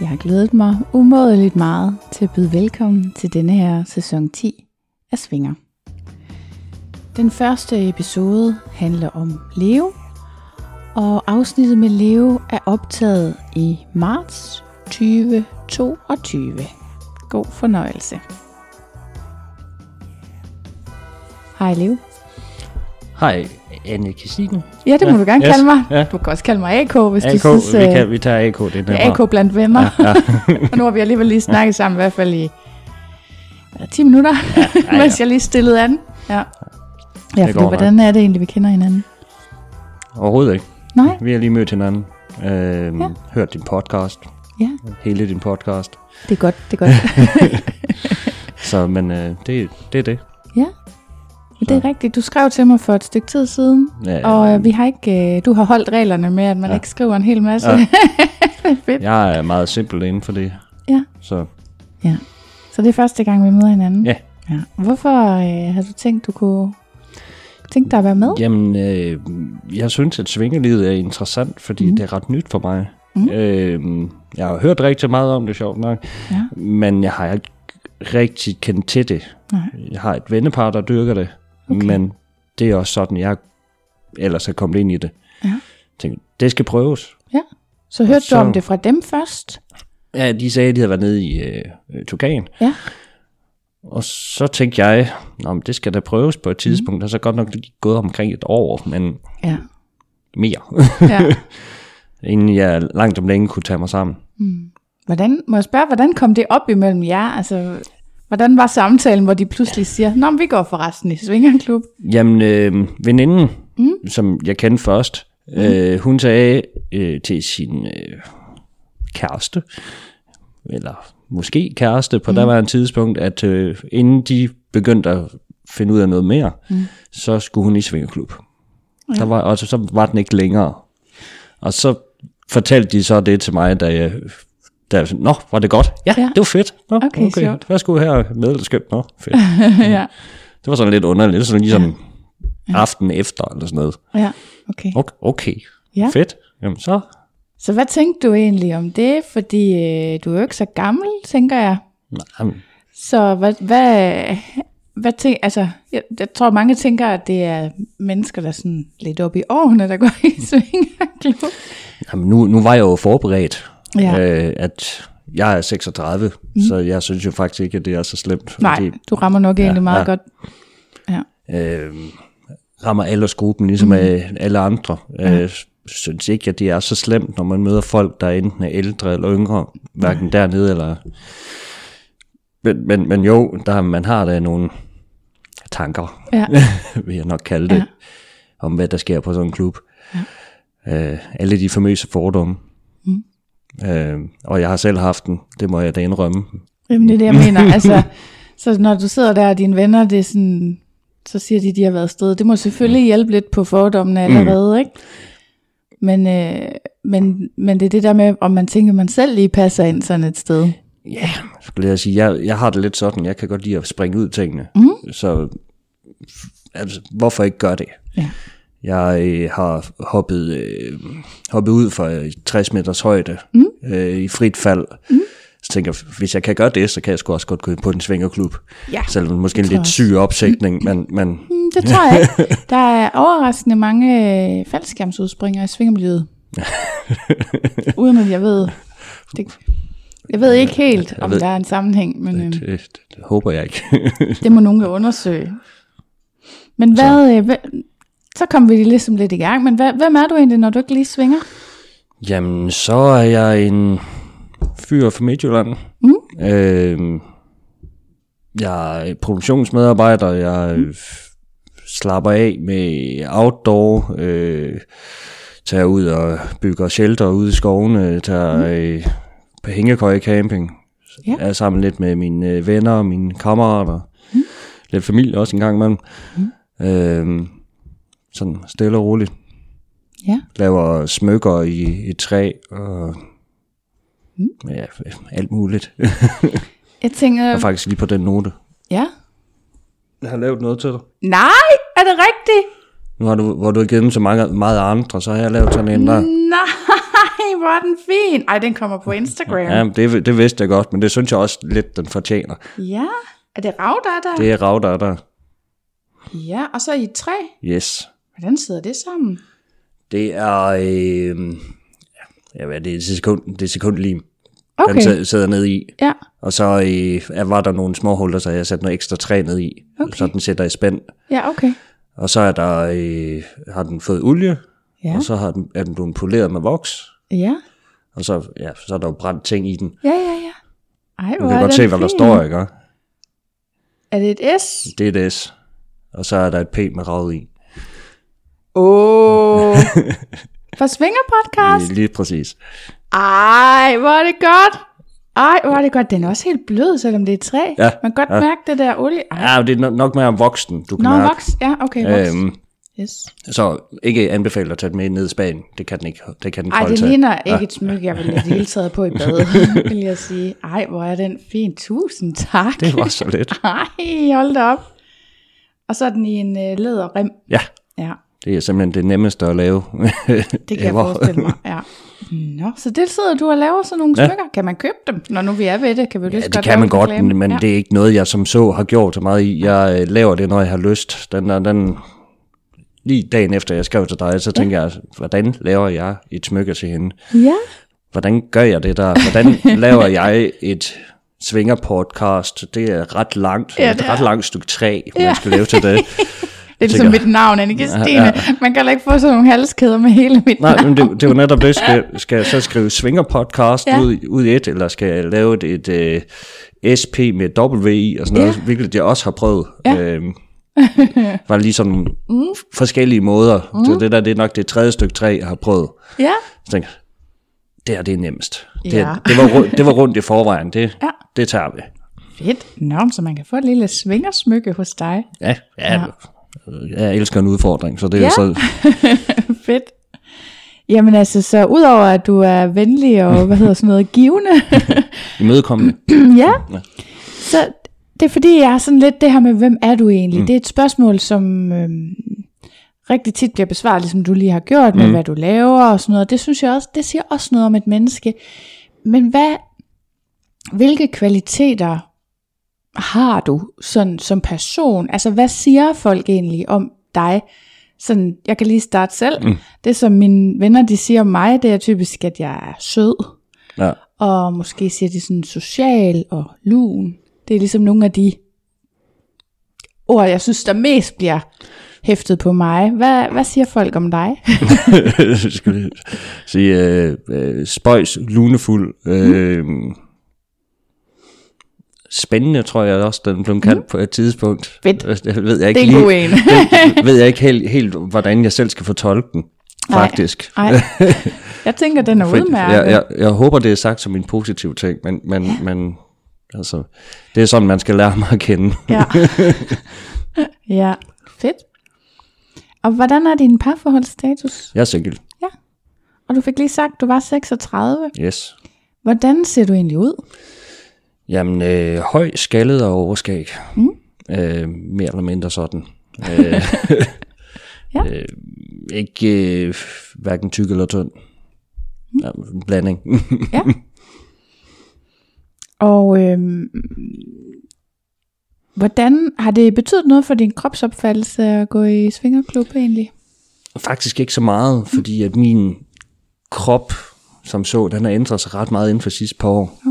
Jeg har glædet mig umådeligt meget til at byde velkommen til denne her sæson 10 af Svinger. Den første episode handler om Leo, og afsnittet med Leo er optaget i marts 2022. God fornøjelse. Hej Leo. Hej, Anne Christine. Ja, det må Ja, du gerne yes, kalde mig. ja. Du kan også kalde mig AK, hvis AK, du synes, vi, øh, kan, vi tager AK, det er er AK blandt venner. Ja, ja. og nu har vi alligevel lige snakket sammen, i hvert fald i hvad, 10 minutter, ja, ja, ja. mens jeg lige stillede an. Ja, ja går hvordan er det egentlig, vi kender hinanden? Overhovedet ikke. Nej? Vi har lige mødt hinanden. Øhm, Ja. Hørt din podcast. Ja, Hele din podcast. det er godt, det er godt. Så, men øh, det, det er det. ja, det er rigtigt. Du skrev til mig for et stykke tid siden, Ja, og øh, vi har ikke, øh, du har holdt reglerne med, at man ja. Ja. ikke skriver en hel masse. Ja. Fedt. Jeg er meget simpel inden for det. Ja. Så ja. Så det er første gang, vi møder hinanden? Ja. ja. Hvorfor øh, har du tænkt, du kunne tænke dig at være med? jamen, øh, jeg synes, at svingelivet er interessant, fordi mm. det er ret nyt for mig. Mm. Øh, jeg har hørt rigtig meget om det, sjovt nok. Ja. Men jeg har ikke rigtig kendt til det. Nej. Jeg har et vennepar, der dyrker det. Okay. Men det er også sådan, jeg ellers er kommet ind i det. Ja. Tænkte, det skal prøves. Så hørte så- du om det fra dem først? Ja, de sagde, at de havde været nede i øh, Tugan. Ja. Og så tænkte jeg, men det skal da prøves på et tidspunkt. Mm. Og så godt nok lige gået omkring et år, men Ja. mere. ja. inden jeg langt om længe kunne tage mig sammen. Hvordan, må jeg spørge, hvordan kom det op imellem jer? Altså, hvordan var samtalen, hvor de pludselig siger, Nå, men vi går forresten i Svingerklub? Jamen, øh, veninden, mm. som jeg kendte først, mm. øh, hun sagde øh, til sin øh, kæreste, eller måske kæreste på mm. der var en tidspunkt, at øh, inden de begyndte at finde ud af noget mere, mm. så skulle hun i svingerklub. Ja. Der var, og så, så var den ikke længere. Og så fortalte de så det til mig, da jeg... Da jeg, Nå, var det godt? Ja, Ja. det var fedt. Nå, Okay, okay. sjovt. Skulle her med? Eller skønt? Nå, fedt. ja. Det var sådan lidt underligt, sådan ligesom ja. aften efter eller sådan noget. ja, okay. Okay, okay. Ja. Fedt. Jamen så, Så hvad tænkte du egentlig om det? Fordi øh, du er jo ikke så gammel, tænker jeg. nej, Så hvad, hvad, hvad tænk, altså, jeg, jeg tror mange tænker, at det er mennesker, der er sådan lidt oppe i årene, der går i Svingerklub. jamen nu, nu var jeg jo forberedt, Ja. øh, at jeg er 36, mm. så jeg synes jo faktisk ikke, at det er så slemt. Nej, du rammer nok egentlig meget ja. godt. Ja. øh, rammer aldersgruppen ligesom mm. alle andre. Ja. Øh, synes ikke, at det er så slemt, når man møder folk, der enten er ældre eller yngre, hverken dernede eller... Men, men, men jo, der, man har da nogle tanker, Ja. vil jeg nok kalde det, Ja. ja. om hvad der sker på sådan en klub. Ja. Øh, alle de famøse fordomme. Mm. Øh, og jeg har selv haft den, det må jeg da indrømme. Jamen det er det, jeg mener. Altså, så når du sidder der, og dine venner, det er sådan, så siger de, de har været afsted. Det må selvfølgelig hjælpe lidt på fordommene allerede, mm. ikke? Men, øh, men, men det er det der med, om man tænker, man selv lige passer ind sådan et sted. Ja, skulle jeg sige, jeg, jeg har det lidt sådan, jeg kan godt lide at springe ud tingene. Mm. Så altså, hvorfor ikke gøre det? Ja. Jeg øh, har hoppet, øh, hoppet ud fra øh, 60 meters højde mm. øh, i frit fald. Mm. Så tænker jeg, hvis jeg kan gøre det, så kan jeg sgu også godt gå ind på en svingerklub. Ja, Selvom det måske en det lidt syg opsætning, men, men Mm, Det tror jeg ikke. Der er overraskende mange øh, faldskærmsudspringere i svingermiljøet. Uden at jeg ved... Det, jeg ved ikke helt, om ved- der er en sammenhæng, men øh, det, det, det håber jeg ikke. det må nogen undersøge. Men hvad, øh, hvad, så kommer vi ligesom lidt i gang, men hvad, hvem er du egentlig, når du ikke lige svinger? Jamen, så er jeg en fyr fra Midtjylland. Mm. Øh, jeg er produktionsmedarbejder. Jeg mm. slapper af med outdoor. Øh, tager ud og bygger shelter ude i skovene. Tager øh, på hængekøje camping. Ja. Jeg er sammen lidt med mine øh, venner og mine kammerater. Mm. Lidt familie også en gang imellem. Mm. Øh, sådan stille og roligt Ja, laver smykker i et træ og mm. ja, alt muligt. jeg tænker... jeg er faktisk lige på den note. Ja. Jeg har lavet noget til dig. Nej, er det rigtigt? Nu har du, hvor du har givet dem så mange, meget andre, så har jeg lavet sådan en der. Nej, hvor er den fin. Ej, den kommer på Instagram. Ja, det, det vidste jeg godt, men det synes jeg også lidt, den fortjener. Ja, er det ravdatter? Det er Ravder der. Ja, og så i træ. Yes. Hvordan sidder det sammen? Det er, øh, ja, hvad er det, det er sekund, det er sekundlim. Okay. Den sidder- ned i. Ja, Og så øh, var der nogle små huller, så jeg satte noget ekstra træ ned i. Okay. Så den sætter i spænd. ja, okay. Og så er der, øh, har den fået olie, Ja, og så har den, er den blevet poleret med voks, ja, og så, ja, så er der jo brændt ting i den. ja, ja, ja. Ej, Du kan godt se, hvad der står, ikke? Er det et S? Det er et S. Og så er der et P med ravet i. Åh. Oh. For Svinger Podcast? Lige præcis. Ej, hvor er det godt. Ej, hvor er det godt. Den er også helt blød, selvom det er træ. Ja, Man kan godt ja. mærke det der olie. Ej. Ja, det er no- nok mere om voksen, du kan Nå, mærke. voks. Ja, okay, voks. Øhm, Yes. så ikke anbefaler at tage den med ned i Spanien. Det kan den ikke. Det kan den Ej, det tage. ligner ikke et smykke, jeg ville i det hele taget på i badet, vil jeg sige. Ej, hvor er den fin. Tusind tak. Det var så lidt. Ej, hold da op. Og så er den i en øh, læderrem. Ja, Ja, det er simpelthen det nemmeste at lave. det kan jeg forestille mig. Ja. Nå, så det sidder du og laver sådan nogle Ja. smykker. Kan man købe dem, når nu vi er ved det? Kan vi Ja, det godt kan man godt, reklame? men ja. det er ikke noget, jeg som så har gjort så meget i. Jeg øh, laver det, når jeg har lyst. Den der, den, lige dagen efter jeg skrev til dig, så tænker jeg, hvordan laver jeg et smykke til hende? Ja, Hvordan gør jeg det der? Hvordan laver jeg et svinger-podcast? Det er ret langt. Ja, Ja, det et ret er. langt stykke træ, man skal lave til det. det er ligesom mit navn, Annika Stine. Ja, Ja, Man kan heller ikke få sådan nogle halskæder med hele mit Nej, navn. men det, det er jo netop det. Skal, skal jeg så skrive svinger-podcast Ja. ud, ud i et, eller skal jeg lave et, et uh, SP med W i og sådan noget, Ja. hvilket jeg også har prøvet. Ja. Øhm, var lige sådan mm. forskellige måder. Mm. Det, det der det er nok det tredje stykke træ, jeg har prøvet. Ja, Så tænker det her det er nemmest. Det, Ja. det, var, det var rundt i forvejen. Det, Ja. det tager vi. fedt. Nå, så man kan få et lille svingersmykke hos dig. Ja, ja, Ja. Ja. Jeg elsker en udfordring, så det er Ja. ja. så... Fedt. Jamen altså, så udover at du er venlig og, hvad hedder sådan noget, givende, imødekommende. ja, så det er fordi, jeg har sådan lidt det her med, hvem er du egentlig? Mm. Det er et spørgsmål, som øhm, rigtig tit bliver besvaret, ligesom du lige har gjort, med Mm. hvad du laver og sådan noget. Det synes jeg også, det siger også noget om et menneske. Men hvad, hvilke kvaliteter har du sådan, som person? Altså, hvad siger folk egentlig om dig? Sådan, jeg kan lige starte selv. Mm. Det, som mine venner de siger om mig, det er typisk, at jeg er sød. Ja. Og måske siger de sådan social og lun. Det er ligesom nogle af de ord, jeg synes, der mest bliver hæftet på mig. Hvad, hvad siger folk om dig? skal vi sige, øh, øh, spøjs, lunefuld, øh, spændende, tror jeg også, den blev kaldt mm. på et tidspunkt. Fedt. Det ved jeg ikke Det er lige, en. det ved jeg ikke helt, helt, hvordan jeg selv skal fortolke den, Nej. faktisk. Nej, jeg tænker, den er udmærket. jeg, jeg, jeg håber, det er sagt som en positiv ting, men, men, ja. men altså, det er sådan, man skal lære mig at kende. Ja. ja, fedt. Og hvordan er din parforholdsstatus? Jeg er single. Og du fik lige sagt, du var 36. Yes. Hvordan ser du egentlig ud? Jamen, øh, høj, skaldet og overskæg. Mm. Øh, mere eller mindre sådan. Øh, Ja. Øh, ikke øh, hverken tyk eller tynd. Ja, en blanding. Ja. Og øhm, hvordan har det betydet noget for din kropsopfattelse at gå i svingerklub egentlig? Faktisk ikke så meget, fordi at min krop, som så, den har ændret sig ret meget inden for sidste par år.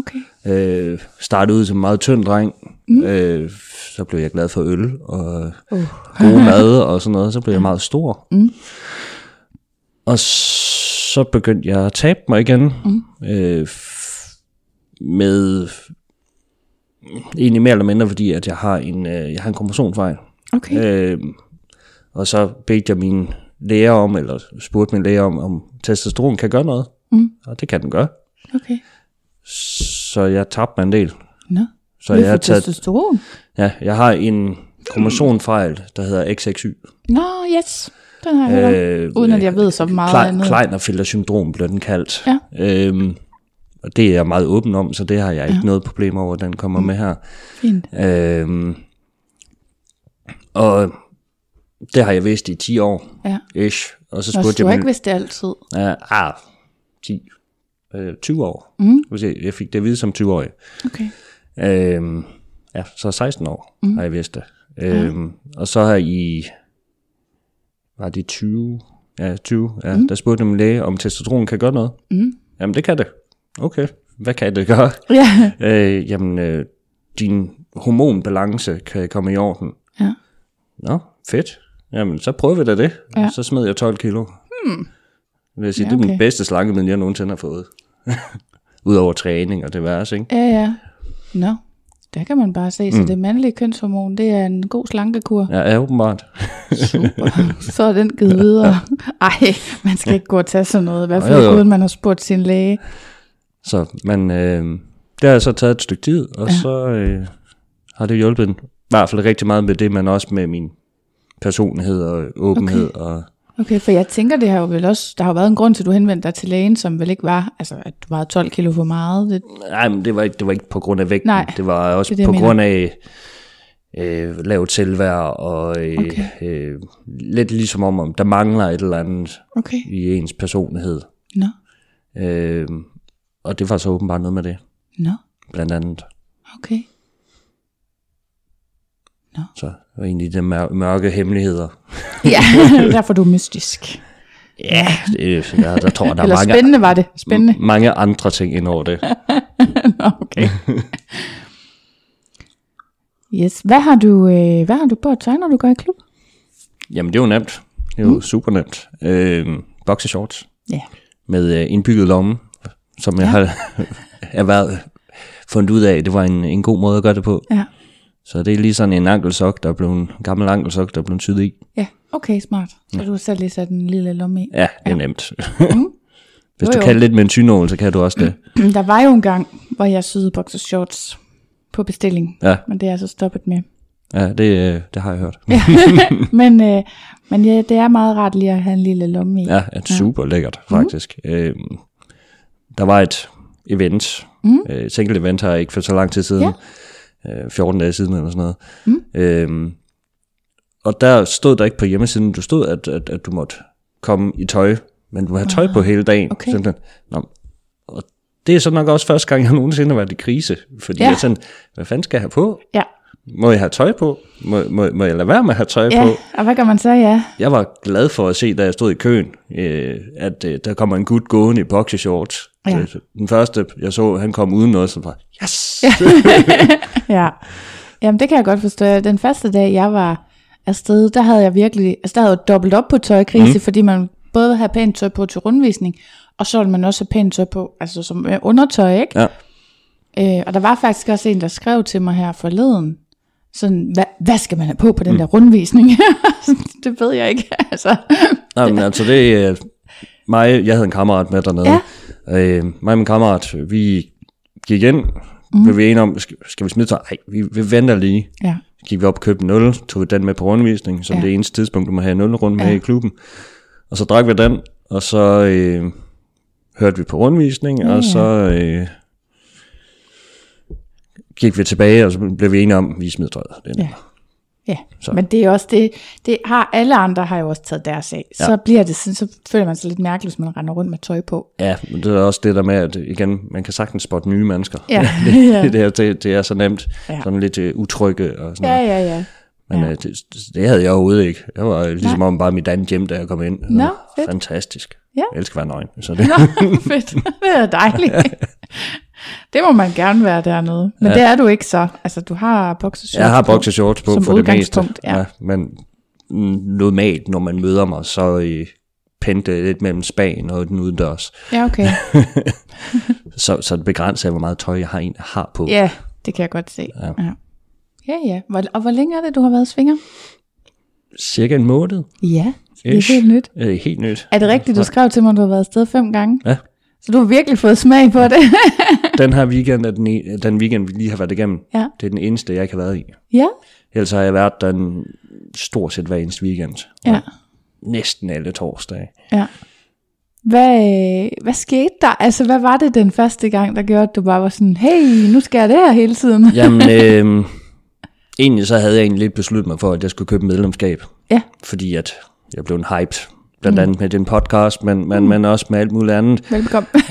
Øh, startede ud som en meget tynd dreng. Mm. Øh, så blev jeg glad for øl og Uh. god mad og sådan noget. Så blev jeg meget stor. Mm. Og så begyndte jeg at tabe mig igen. Mm. Øh, med egentlig mere eller mindre, fordi at jeg har en, øh, jeg har en kromosomfejl. Okay. Øh, og så bedte jeg min læger om, eller spurgte min læge om, om testosteron kan gøre noget. Mm. Og det kan den gøre. Okay. Så jeg tabte mig en del. Nå. Så jeg har taget, testosteron? ja, jeg har en kromosomfejl, der hedder XXY. Nå, yes. Den har jeg om. Uden at jeg ved så meget Klein, andet. Kleinerfelter syndrom bliver den kaldt. Ja. Øhm, og det er jeg meget åben om, så det har jeg ikke noget problem over, den kommer Mm. med her. Fint. Øhm, og det har jeg vidst i 10 år, Ja. ish. Og så Nå, spurgte så du jeg har ikke vidst det altid. Ja, ah, 10, øh, 20 år. Mm. Jeg fik det at vide som 20-årig. Okay. Øhm, ja, så 16 år mm. har jeg vidst det. Øhm, Og så har I, var det 20, ja 20, ja, mm. der spurgte min læge, om testosteron kan gøre noget. Mm. Jamen det kan det. Okay, hvad kan det gøre? Ja. øh, jamen, øh, din hormonbalance kan komme i orden. ja. Nå, fedt. Jamen, så prøver vi da det. Ja. Ja. Så smed jeg 12 kilo. Hmm. Vil jeg sige, Ja, ja, okay. det er den bedste slankemiddel, jeg nogensinde har fået. Udover træning og det værste, ikke? Ja, ja. Nå, der kan man bare se. Så det mandlige kønshormon, det er en god slankekur. Ja, ja åbenbart. Så er den givet videre. Ej, man skal ikke gå og tage sådan noget. I hvert fald ikke uden man har spurgt sin læge. Så, men øh, det har så taget et stykke tid, og ja. så øh, har det hjulpet i hvert fald rigtig meget med det, men også med min personlighed og åbenhed. Okay. Og, Okay, for jeg tænker, det har jo vel også, der har jo været en grund til, at du henvendte dig til lægen, som vel ikke var, altså at du vejede 12 kilo for meget. Det, nej, men det var, ikke, det var ikke på grund af vægten. Nej, det var også det det, på jeg grund af øh, lavt selvværd, og øh, Okay. øh, lidt ligesom om, om der mangler et eller andet okay, i ens personlighed. nå, Øh, og det var så åbenbart noget med det, nå, blandt andet. okay. Så det var egentlig de mør- mørke hemmeligheder. Ja, derfor er du mystisk. Ja, det, jeg, der tror, der er Eller mange, spændende var det, spændende. mange andre ting ind over det. Nå, okay. Yes, hvad har du, øh, hvad har du på at tøj, når du går i klub? Jamen, det er jo nemt. Det er jo mm. super nemt. Øh, boxershorts Ja. med øh, indbygget lomme, som jeg har erhvervet, fundet ud af, det var en, en god måde at gøre det på. Ja. Så det er lige sådan en ankelsok, der er blevet, en gammel ankelsok, der er blevet syet i. Ja, okay, smart. Så du har selv lige sat en lille lomme i. Ja, det er ja. nemt. Hvis Jo, du jo. kan lidt med en synål, så kan du også det. Der var jo en gang, hvor jeg syede boxershorts på bestilling, Ja, men det er jeg så stoppet med. ja det, øh, det har jeg hørt. Ja. men, øh, men ja, det er meget rart lige at have en lille lomme i. Ja, et super lækkert, faktisk. Mm. Øhm, der var et event, mm. øh, single event her ikke for så lang tid siden, ja. Øh, 14 dage siden eller sådan noget. Mm. Øhm, og der stod der ikke på hjemmesiden, du stod, at, at, at du måtte komme i tøj, men du må have tøj på hele dagen. okay. Sådan, Nå, og det er så nok også første gang, jeg nogensinde har været i krise, fordi Ja. jeg sådan, hvad fanden skal jeg have på? Ja. Må jeg have tøj på? Må, må, må jeg lade være med at have tøj ja, på? og hvad kan man så, ja? Jeg var glad for at se, da jeg stod i køen, øh, at øh, der kommer en gut gående i boxershorts. Ja. Så Den første, jeg så, han kom uden noget, så var yes! Ja. Jamen, det kan jeg godt forstå. Den første dag, jeg var afsted, der havde jeg virkelig, altså der havde jeg dobbelt op på tøjkrise, mm. fordi man både vil have pænt tøj på til rundvisning, og så vil man også have pænt tøj på, altså som øh, undertøj, ikke? Ja. Øh, og der var faktisk også en, der skrev til mig her forleden, sådan, hvad, hvad skal man have på på den mm. der rundvisning? det ved jeg ikke, altså. Nå, men altså det øh, mig, jeg havde en kammerat med dernede. Ja. Øh, mig og min kammerat, vi gik ind, mm. blev vi enige om, skal, skal vi smide tøj? Nej, vi, vi venter lige. Ja, Så gik vi op og købte en øl, tog vi den med på rundvisning, som Ja. det eneste tidspunkt, du må have en øl rundt med Ja. i klubben. Og så drak vi den, og så øh, hørte vi på rundvisning, Ja, og så øh, gik vi tilbage, og så blev vi enige om, at vi smed tøjet. Det ja. Ja, Så. men det er også det, det har alle andre har jo også taget deres af. Ja. Så bliver det sådan, så føler man sig lidt mærkelig, hvis man render rundt med tøj på. Ja, men det er også det der med, at igen, man kan sagtens spotte nye mennesker. Ja. det, Ja. det, det, det er så nemt. Ja. Sådan lidt uh, utrygge og sådan Ja, noget. ja, ja. Men Ja. ja. det, det havde jeg overhovedet ikke. Jeg var ligesom om bare mit andet hjem, da jeg kom ind. Nå, fedt. Fantastisk. Ja. Jeg elsker at være nøgen. Så det, Nå, fedt. Det er dejligt. Det må man gerne være dernede. Men ja. det er du ikke så. Altså, du har boxershorts jeg har på. boxershorts på som for det meste. udgangspunkt, ja. men normalt, når man møder mig, så øh, pendler lidt mellem Spanien og den udendørs. Ja, okay. Så, så det begrænser, hvor meget tøj jeg har, en, har på. Ja, det kan jeg godt se. Ja. Ja, ja. ja. Hvor, og hvor længe er det, du har været svinger? Cirka en måned. Ja, det er helt nyt. Er helt nyt. Er det rigtigt, du skrev til mig, at du har været afsted fem gange? Ja. Så du har virkelig fået smag på det? Den her weekend er den, en, den weekend, vi lige har været igennem. Ja. Det er den eneste, jeg ikke har været i. ja. Ellers har jeg været der en stort set hver eneste weekend. Ja. Næsten alle torsdage. Ja. Hvad, hvad skete der? Altså, hvad var det den første gang, der gjorde, at du bare var sådan, hey, nu skal jeg det her hele tiden? Jamen, øh, egentlig så havde jeg egentlig lidt besluttet mig for, at jeg skulle købe medlemskab. Ja. Fordi at jeg blev en hyped. Blandt andet med den podcast, men, men, men også med alt muligt andet. Velkommen.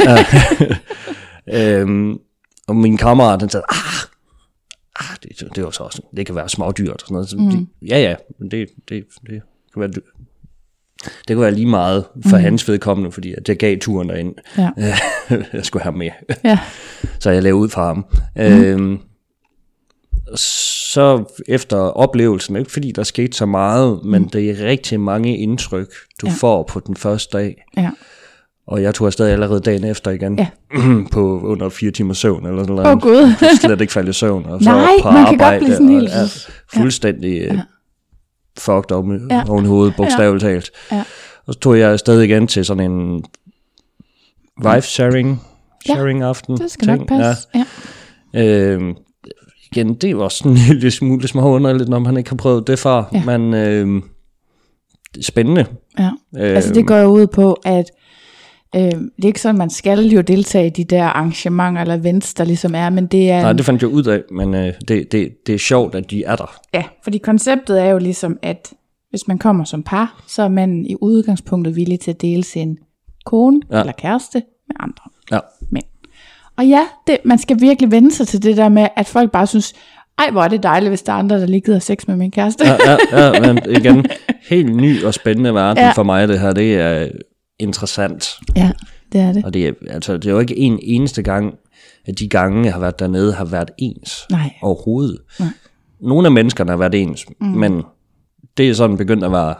Øhm, og min kammerat, han sagde, ah, ah det, det var så også, det kan være smådyrt og sådan noget. Så det, ja, ja, men det, det, det kan være, dy- det kunne være lige meget for mm. hans vedkommende, fordi det gav turen derind. Ja. jeg skulle have med. ja. Så jeg lavede ud fra ham. Mm. Øhm, så efter oplevelsen, ikke fordi der skete så meget, men mm. det er rigtig mange indtryk, du ja. får på den første dag. ja. Og jeg tog afsted allerede dagen efter igen, Ja. på under fire timer søvn eller sådan Åh, noget. Gud. Jeg kunne slet ikke falde i søvn. Og så Nej, på man kan godt arbejde, blive sådan helt- og er fuldstændig ja. fucked op Ja. ja. oven i hovedet, bogstaveligt talt. Ja. Og så tog jeg afsted igen til sådan en wife sharing, sharing aften. Det skal nok passe. Ja. Ja. Øhm, igen, det var sådan en lille smule små underligt, når man ikke har prøvet det før. Ja. Men det er spændende. ja. Øhm, Altså, det går jo ud på, at øh, det er ikke sådan, man skal jo deltage i de der arrangementer eller events, der ligesom er, men det er... Nej, det fandt jeg ud af, men øh, det, det, det er sjovt, at de er der. Ja, fordi konceptet er jo ligesom, at hvis man kommer som par, så er man i udgangspunktet villig til at dele sin kone ja. Eller kæreste med andre Ja. mænd. Og ja, det, man skal virkelig vende sig til det der med, at folk bare synes, ej hvor er det dejligt, hvis der er andre, der lige gider sex med min kæreste. ja, ja, ja, men igen, helt ny og spændende verden ja. for mig, det her. Det er interessant. ja det er det. Og det er, altså, det er jo ikke en eneste gang, at de gange, jeg har været dernede, har været ens Nej. overhovedet. Nej. Nogle af menneskerne har været ens, mm. men det er sådan begyndt at være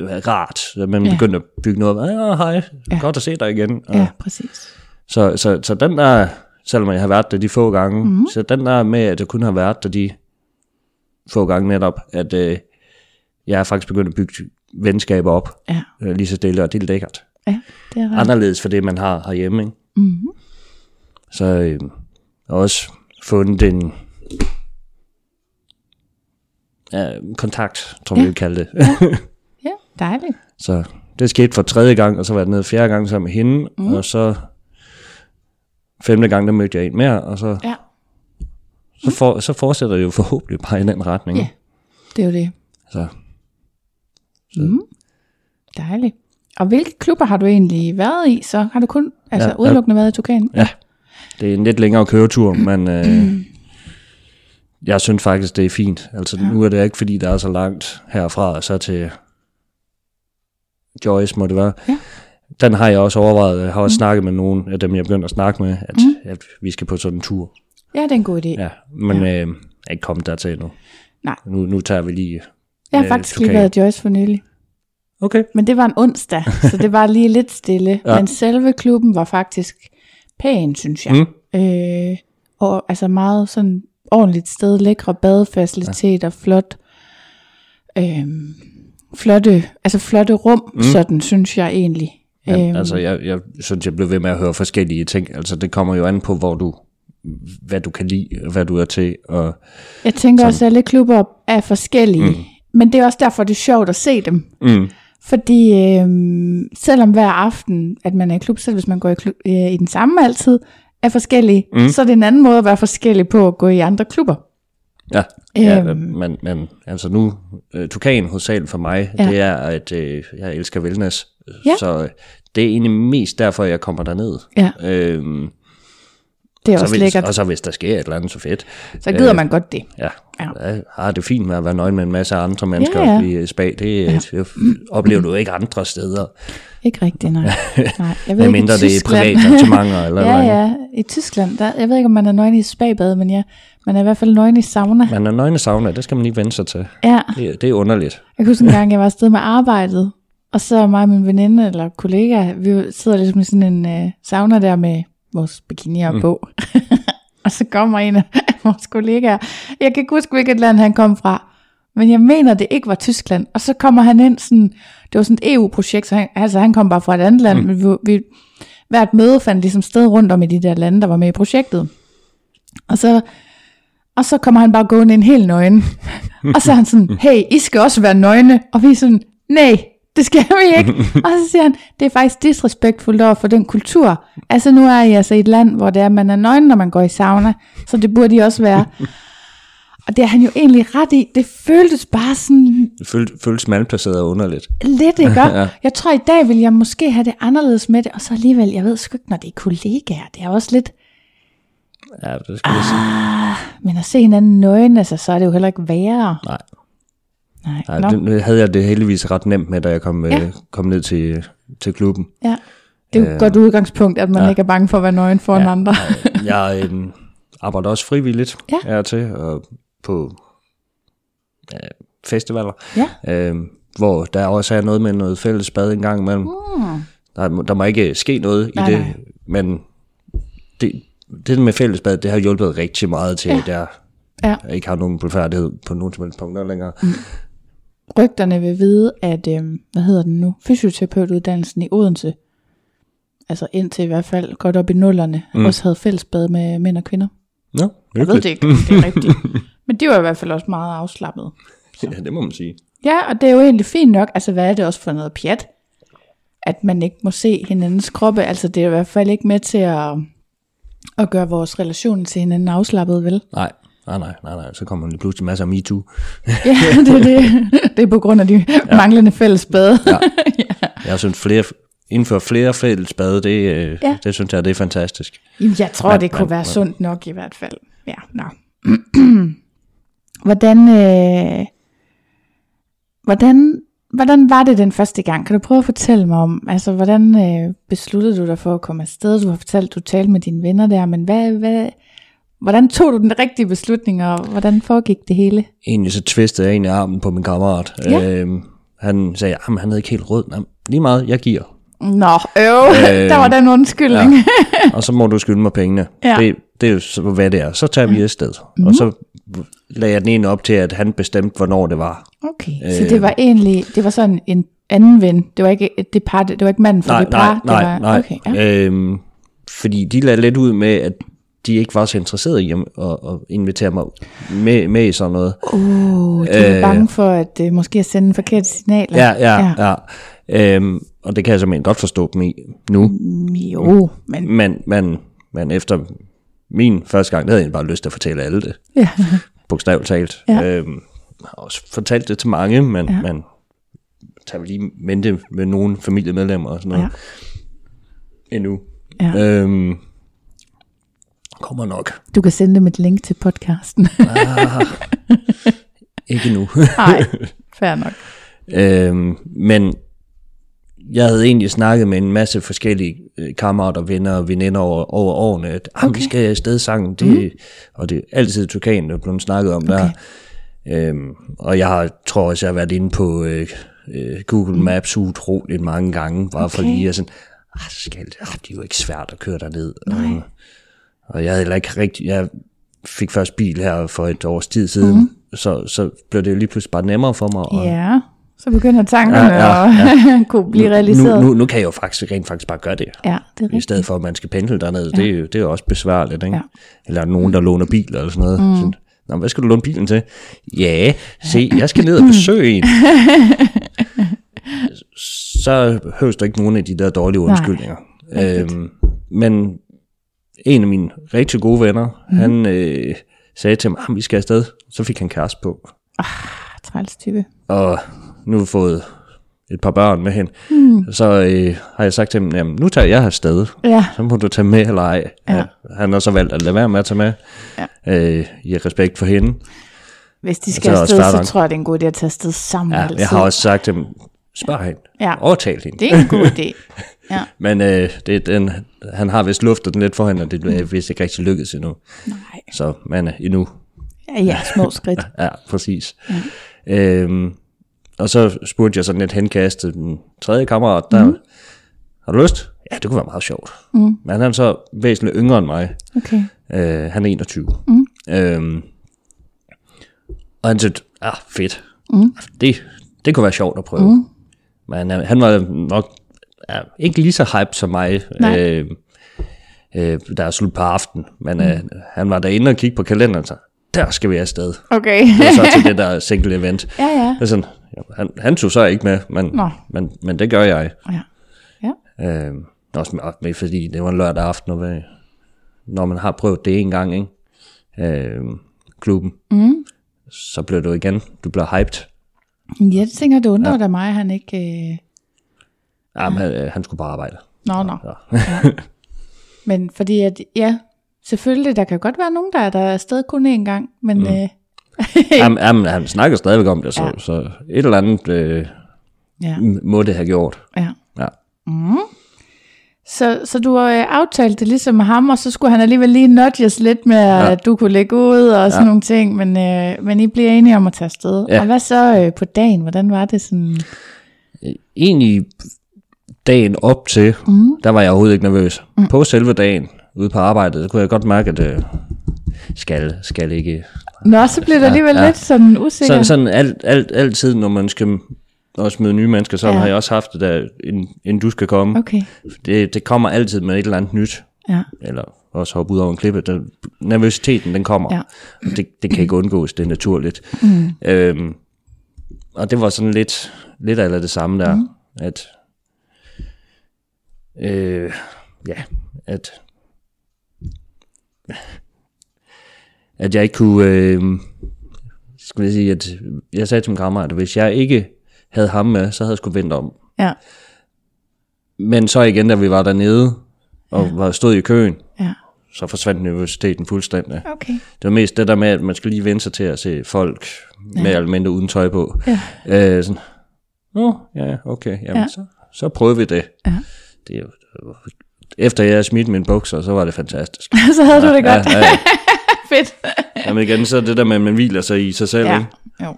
rart. Man Ja. begynder at bygge noget. Ja, hej, ja. godt at se dig igen. Og Ja, præcis. Så, så, så den der, selvom jeg har været der de få gange, mm. så den der med, at jeg kun har været der de få gange netop, at øh, jeg er faktisk begyndt at bygge venskaber op, Ja, øh, lige så stille, og det er lækkert. ja det er ret. Anderledes for det, man har herhjemme. Ikke? Mm-hmm. Så øh, også fundet en ja, kontakt, tror jeg, Ja. ja. vi kalde det. Ja, dejligt. så det skete for tredje gang, og så var jeg nede fjerde gang sammen med hende, mm. og så femte gang, der mødte jeg en mere, og så, Ja, så, for, så fortsætter det jo forhåbentlig bare i den retning. Ja. det er jo det. Så Mm. Dejligt. Og hvilke klubber har du egentlig været i? Så har du kun altså, Ja, ja. udelukkende været i Tukan? Ja. det er en lidt længere køretur, men øh, jeg synes faktisk, det er fint. Altså ja. nu er det ikke, fordi der er så langt herfra, og så til Joyce må det være. Ja. Den har jeg også overvejet. Jeg har også mm. snakket med nogen af dem, jeg begynder at snakke med, at, mm. at vi skal på sådan en tur. Ja, det er en god idé. Ja, men ja. Øh, jeg er ikke kommet dertil endnu. Nej. Nu, nu tager vi lige... Jeg har øh, faktisk lige været Joyce for nylig. Okay. Men det var en onsdag, så det var lige lidt stille. ja. Men selve klubben var faktisk pæn, synes jeg. Mm. Øh, og altså meget sådan ordentligt sted, lækre badefaciliteter, ja. flot, øh, flotte, altså flotte rum, mm. sådan synes jeg egentlig. Ja, Øhm, altså, jeg, jeg synes, jeg blev ved med at høre forskellige ting. Altså, det kommer jo an på, hvor du, hvad du kan lide, hvad du er til. Og, Jeg tænker også, at alle klubber er forskellige. Mm. Men det er også derfor, det er sjovt at se dem. mm, Fordi øhm, selvom hver aften, at man er i klub, selv hvis man går i, klub, øh, i den samme altid, er forskellige, mm. så er det en anden måde at være forskellig på at gå i andre klubber. Ja, ja Øhm. men, men altså nu, øh, Tukan hovedsageligt for mig, Ja. ja. det er, at øh, jeg elsker wellness. Ja. Så øh, det er egentlig mest derfor, jeg kommer derned. Ja. Øhm, Det er så også hvis, lækkert. Og så hvis der sker et eller andet, så fedt. Så gider man godt det. Ja, Ja. jeg har det fint med at være nøgen med en masse andre mennesker Ja, ja, i spa. Det, ja. det oplever du ikke andre steder. Ikke rigtigt, nej. nej. Jeg ved ikke, mindre i det er private arrangementer eller ja, noget. ja. I Tyskland, der, jeg ved ikke, om man er nøgen i spabad, men ja, man er i hvert fald nøgen i sauna. Man er nøgen i sauna, det skal man lige vende sig til. Ja, Det, det er underligt. jeg kan huske en gang, jeg var afsted med arbejdet, og så mig og min veninde eller kollega, vi sidder ligesom i sådan en uh, sauna der med vores bikinier mm. på. og så kommer en af vores kollegaer. Jeg kan ikke huske, hvilket land han kom fra. Men jeg mener, det ikke var Tyskland. Og så kommer han ind sådan, det var sådan et EU-projekt, så han, altså han kom bare fra et andet land, mm. men vi, vi, hvert møde fandt ligesom sted rundt om i de der lande, der var med i projektet. Og så, og så kommer han bare gående ind helt nøgen. og så er han sådan, hey, I skal også være nøgne. Og vi er sådan, nej, det skal vi ikke. og så siger han, det er faktisk disrespektfuldt over for den kultur. Altså nu er I altså i et land, hvor det er, man er nøgen, når man går i sauna. Så det burde I også være. og det er han jo egentlig ret i. Det føltes bare sådan Det føles malplaceret og underligt. lidt, ikke? ja. Jeg tror, i dag vil jeg måske have det anderledes med det. Og så alligevel, jeg ved sgu ikke, når det er kollegaer. Det er også lidt, Ja, det skal jeg sige. ah, men at se hinanden nøgen, altså, så er det jo heller ikke værre. Nej. Nej, Nej, Nå, det, havde jeg det heldigvis ret nemt med, da jeg kom, Ja. ja. kom ned til, til klubben. ja. Det er jo et godt udgangspunkt, at man ja. ikke er bange for at være nøgen foran ja. andre. Jeg øhm, arbejder også frivilligt Ja. her til og på ja, festivaler, Ja. øhm, hvor der også er noget med noget fælles bad en gang imellem. Mm. Der, må- der må ikke ske noget Nej, i det, nej. men det, det med fælles bad, det har hjulpet rigtig meget til, ja. at jeg, Ja. ikke har nogen blodfærdighed på nogen som helst punkter længere. Mm. Rygterne vil vide, at, øhm, hvad hedder den nu, fysioterapeutuddannelsen i Odense, altså indtil i hvert fald godt op i nullerne, mm. også havde fællesbad med mænd og kvinder. Nå, Jeg ved det ikke, om det er rigtigt. Men det var i hvert fald også meget afslappet. Ja, det må man sige. Ja, og det er jo egentlig fint nok. Altså, hvad er det også for noget pjat? At man ikke må se hinandens kroppe. Altså, det er i hvert fald ikke med til at, at gøre vores relation til hinanden afslappet, vel? Nej, nej, nej, nej, nej. så kommer lige pludselig masser af MeToo. Ja, det er det. Det er på grund af de ja. manglende fællesbad. Ja. Jeg synes, flere, indføre flere fælles bade, det, øh, Ja. ja. det synes jeg, det er fantastisk. Jamen, jeg tror, Men- det kunne men- være men- sundt nok i hvert fald. Ja, nå. hvordan, øh, hvordan, hvordan var det den første gang? Kan du prøve at fortælle mig om, altså hvordan øh, besluttede du dig for at komme afsted? Du har fortalt, du talte med dine venner der, men hvad, hvad, hvordan tog du den rigtige beslutning, og hvordan foregik det hele? Egentlig så tvistede jeg egentlig armen på min kammerat. Ja. Øhm, han sagde, at han havde ikke helt råd. Jamen, lige meget, jeg giver. Nå, øv, øh, der var den undskyldning. Ja. Og så må du skylde mig pengene. Ja. Det, det er jo så, hvad det er. Så tager vi afsted. Mm. Og så lagde jeg den ene op til, at han bestemte, hvornår det var. Okay, så det var egentlig, det var sådan en anden ven. Det var ikke det par, det var ikke manden for Nej, det par. nej, det nej, var, nej. Okay, ja. øhm, fordi de lagde lidt ud med, at de ikke var så interesserede i at, at, at invitere mig med, med i sådan noget. Uh, de var Øh. bange for, at uh, måske at sende forkerte signaler. Ja, ja, ja. ja. Øhm, og det kan jeg simpelthen godt forstå dem i nu. Mm, Jo, men Men, men, men efter min første gang, der havde jeg bare lyst til at fortælle alle det. ja. Bogstaveligt talt. Ja. Øhm, har også fortalt det til mange, men, Ja. men tager lige mente med nogle familiemedlemmer og sådan noget. Ja. Endnu. Ja. Øhm, kommer nok. Du kan sende dem et link til podcasten. Ikke nu. Nej, fair nok. øhm, men jeg havde egentlig snakket med en masse forskellige øh, kammerater, venner og veninder over, over årene, at okay. Okay. vi skal afsted sangen, det, mm. og det er altid Turkan, der er blevet snakket om okay. der. Øhm, og jeg har, tror også, jeg har været inde på øh, øh, Google Maps utroligt mange gange, bare okay. for lige at sådan, ah, skal det, ah, det er jo ikke svært at køre derned. Og, og jeg havde heller ikke rigtig, jeg fik først bil her for et års tid siden, mm. så, så blev det jo lige pludselig bare nemmere for mig. Og, Ja, så begynder tankerne Ja, ja, at kunne blive realiseret. nu, nu, nu kan jeg jo faktisk rent faktisk bare gøre det. Ja, det er I rigtigt. stedet for, at man skal pendle derned. Ja. Det, er jo, det er jo også besværligt, ikke? Ja. Eller nogen, der låner bil eller sådan noget. Mm. Sådan, Nå, hvad skal du låne bilen til? Ja, se, jeg skal ned og besøge en. Så høres der ikke nogen af de der dårlige undskyldninger. rigtigt. Øhm, men en af mine rigtig gode venner, mm. han øh, sagde til ham, at vi skal afsted. Så fik han kæreste på. Træls type. Og nu har vi fået et par børn med hende. Mm. Så øh, har jeg sagt til ham, jamen nu tager jeg afsted. Ja. Så må du tage med eller ej. Ja. Han har så valgt at lade være med at tage med. Ja. Øh, I respekt for hende. Hvis de Så skal også afsted, så tror jeg, det er en god idé at tage afsted sammen. Ja, altid. jeg har også sagt til dem, spørg hende. Ja. Overtal hende. Det er en god idé. Ja. Men øh, det, er den, han har vist luftet den lidt for hende, og det er vist ikke rigtig lykkedes endnu. Nej. Så, men øh, endnu. Ja, ja, små skridt. Ja, præcis. Ja. Øhm, og så spurgte jeg sådan lidt henkastet den tredje kammerat, der, mm. har du lyst? Ja, det kunne være meget sjovt. Mm. Men han er så væsentligt yngre end mig. Okay. Øh, han er 21. Mm. Øhm, og han syntes, ah, fedt. Mm. Det, det kunne være sjovt at prøve. Mm. Men øh, han var nok ja, ikke lige så hype som mig, Nej. øh, øh, der er slut på aften. Men øh, han var derinde og kiggede på kalenderen, så der skal vi afsted. Okay. Det var så til det der single event. ja, ja. Det er sådan, han, han tog så ikke med, men, Nå. men, men det gør jeg. Ja. Ja. Øh, også med, med, fordi det var en lørdag aften, og hvad, når man har prøvet det en gang, ikke? Øh, klubben, mm. så bliver du igen, du bliver hyped. Ja, det tænker det undrer ja. da mig, at han ikke... Øh... Ja, men, øh, han skulle bare arbejde. Nå, nå. Ja. Men fordi at, ja, selvfølgelig, der kan godt være nogen, der er der er afsted kun én gang, men mm. øh, jamen, jamen, han snakker stadigvæk om det, så, Ja. så et eller andet øh, ja. må det have gjort. ja. Ja. Så, så du har øh, aftalt det ligesom med ham, og så skulle han alligevel lige nudges lidt med, ja. at du kunne lægge ud og sådan ja. nogle ting, men, øh, men I bliver enige om at tage afsted. Ja. Ja. Og hvad så øh, på dagen? Hvordan var det sådan? Egentlig dagen op til, mm. der var jeg overhovedet ikke nervøs. Mm. På selve dagen, ude på arbejdet, så kunne jeg godt mærke, at øh, skal, skal ikke. Nå, så bliver det alligevel ja, ja. lidt sådan usikker. Sådan, sådan alt, alt, altid, når man skal også møde nye mennesker, så Ja. har jeg også haft det der, inden, inden du skal komme. Okay, Det, det kommer altid med et eller andet nyt. ja. Eller også hoppe ud over en klippe. Den, nervøsiteten, den kommer. Ja. Og Det, det kan ikke undgås, det er naturligt. Mm. Øhm, og det var sådan lidt, lidt af det samme der, mm. at øh, ja, at at jeg ikke kunne, øh, skulle jeg sige, at jeg sagde til min kammerat, at hvis jeg ikke havde ham med, så havde jeg skulle vente om. Ja, Men så igen, da vi var dernede, og ja. var stod i køen, ja. så forsvandt nervøsiteten fuldstændig. Okay. Det var mest det der med, at man skal lige vende sig til at se folk ja. mere eller mindre uden tøj på. Ja. Øh, sådan, Nå, ja, okay, jamen Ja. så, så prøvede vi det. Ja. Det jo- efter jeg smidt mine bukser, så var det fantastisk. så havde du det godt. Ja, ja, ja. Fedt. Jamen igen, så det der med, at man hviler sig i sig selv. Ja, Ikke? jo.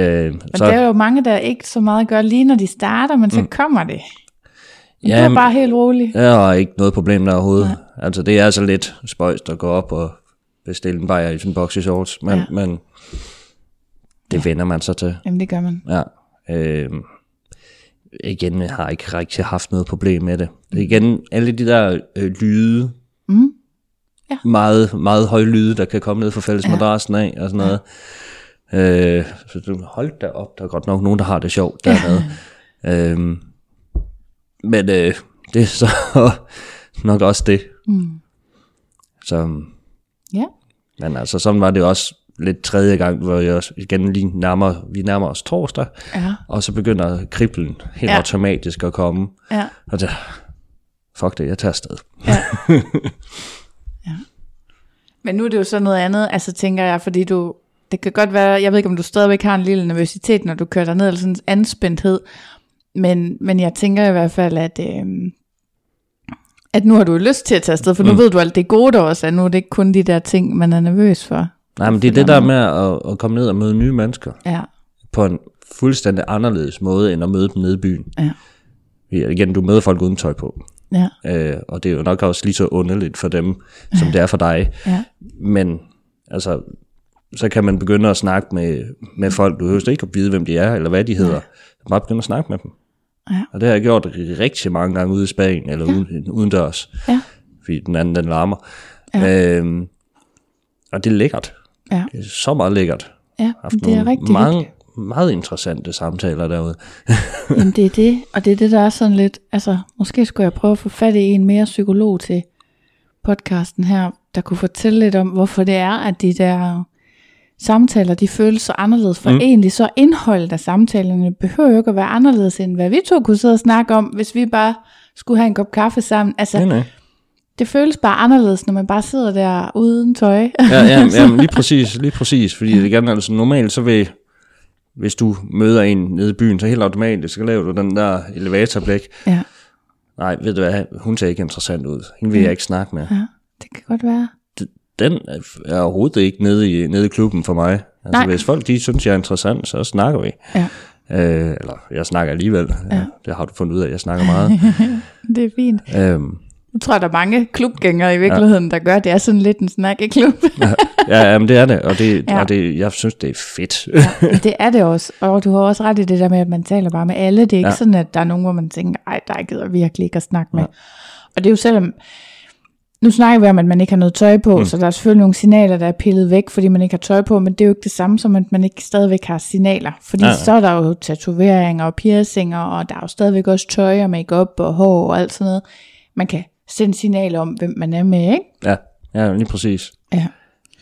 Øh, Men så, der er jo mange, der ikke så meget gør lige når de starter, men så mm. kommer det. Men Ja, du er bare helt rolig. der er ikke noget problem der overhovedet. Nej. Altså det er så lidt spøjst at gå op og bestille en bajer i sådan en box i shorts, men, Ja. ja. men det vender man så til. Jamen det gør man. Ja. Øh, igen, jeg har ikke rigtig haft noget problem med det. Igen, alle de der øh, lyde, Mm. Ja. meget, meget høje lyde, der kan komme ned fra fælles madrassen af, og sådan noget. Øh, så du, hold da op, der er godt nok nogen, der har det sjovt dernede. øh, men øh, det er så nok også det. Mm. Så, Ja. men altså, sådan var det også lidt tredje gang, hvor jeg også igen lige nærmer, vi nærmer os torsdag, Ja. og så begynder kriblen helt Ja. automatisk at komme. Ja. Og det, fuck det, jeg tager afsted. Ja. ja. Men nu er det jo så noget andet, altså tænker jeg, fordi du, det kan godt være, jeg ved ikke, om du stadigvæk har en lille nervøsitet, når du kører derned, eller sådan en anspændthed, men, men jeg tænker i hvert fald, at, øhm, at nu har du lyst til at tage afsted, for nu mm. ved du alt det gode der også er, nu er det ikke kun de der ting, man er nervøs for. Nej, men det er det der med at, at komme ned og møde nye mennesker Ja, på en fuldstændig anderledes måde, end at møde dem nede i byen. ja, Ja, Igen, du møder folk uden tøj på. ja, Øh, og det er jo nok også lige så underligt for dem, som det er for dig. ja, Men altså, så kan man begynde at snakke med, med folk. Du behøver ikke at vide, hvem de er, eller hvad de hedder. Bare begynde at snakke med dem. Ja. Og det har jeg gjort rigtig mange gange ude i Spanien, eller ja. uden, udendørs. ja, Fordi den anden, den larmer. Ja. Øhm, og det er lækkert. Ja, Det er så meget lækkert. ja, haft det er rigtig mange, hyggeligt. meget interessante samtaler derude. Jamen det er det, og det er det, der er sådan lidt, altså måske skulle jeg prøve at få fat i en mere psykolog til podcasten her, der kunne fortælle lidt om, hvorfor det er, at de der samtaler, de føles så anderledes. For mm. egentlig så indholdet af samtalerne behøver jo ikke at være anderledes, end hvad vi to kunne sidde og snakke om, hvis vi bare skulle have en kop kaffe sammen. Altså, Nej, nej. Det føles bare anderledes, når man bare sidder der uden tøj. Ja, ja, ja lige præcis, lige præcis, fordi det gerne, altså normalt så vil, hvis du møder en nede i byen, så helt automatisk, så laver du den der elevatorblik. ja. Nej, ved du hvad, hun ser ikke interessant ud. Hende vil jeg ikke snakke med. ja, det kan godt være. Den er overhovedet ikke nede i, nede i klubben for mig. Altså, Nej. hvis folk de synes, jeg er interessant, så snakker vi. Ja, Øh, eller jeg snakker alligevel. Ja. Det har du fundet ud af, jeg snakker meget. det er fint. øhm, Nu tror jeg, der er mange klubgængere i virkeligheden, der gør, det er sådan lidt en snakkeklub. ja, jamen, det er det, og, det, Ja. ja. og det, jeg synes, det er fedt. Men det er det også, og du har også ret i det der med, at man taler bare med alle. Det er ikke ja. Ja. sådan, at der er nogen, hvor man tænker, ej, der gider virkelig ikke at snakke med. Og det er jo selvom, nu snakker vi om, at man ikke har noget tøj på, mm. så der er selvfølgelig nogle signaler, der er pillet væk, fordi man ikke har tøj på, men det er jo ikke det samme som, at man ikke stadigvæk har signaler. Fordi Ja, ja. så er der jo tatoveringer og piercinger, og der er jo stadigvæk også tøj og makeup og hår og alt sådan noget. Man kan sende signaler om, hvem man er med, ikke? Ja, ja lige præcis. Ja.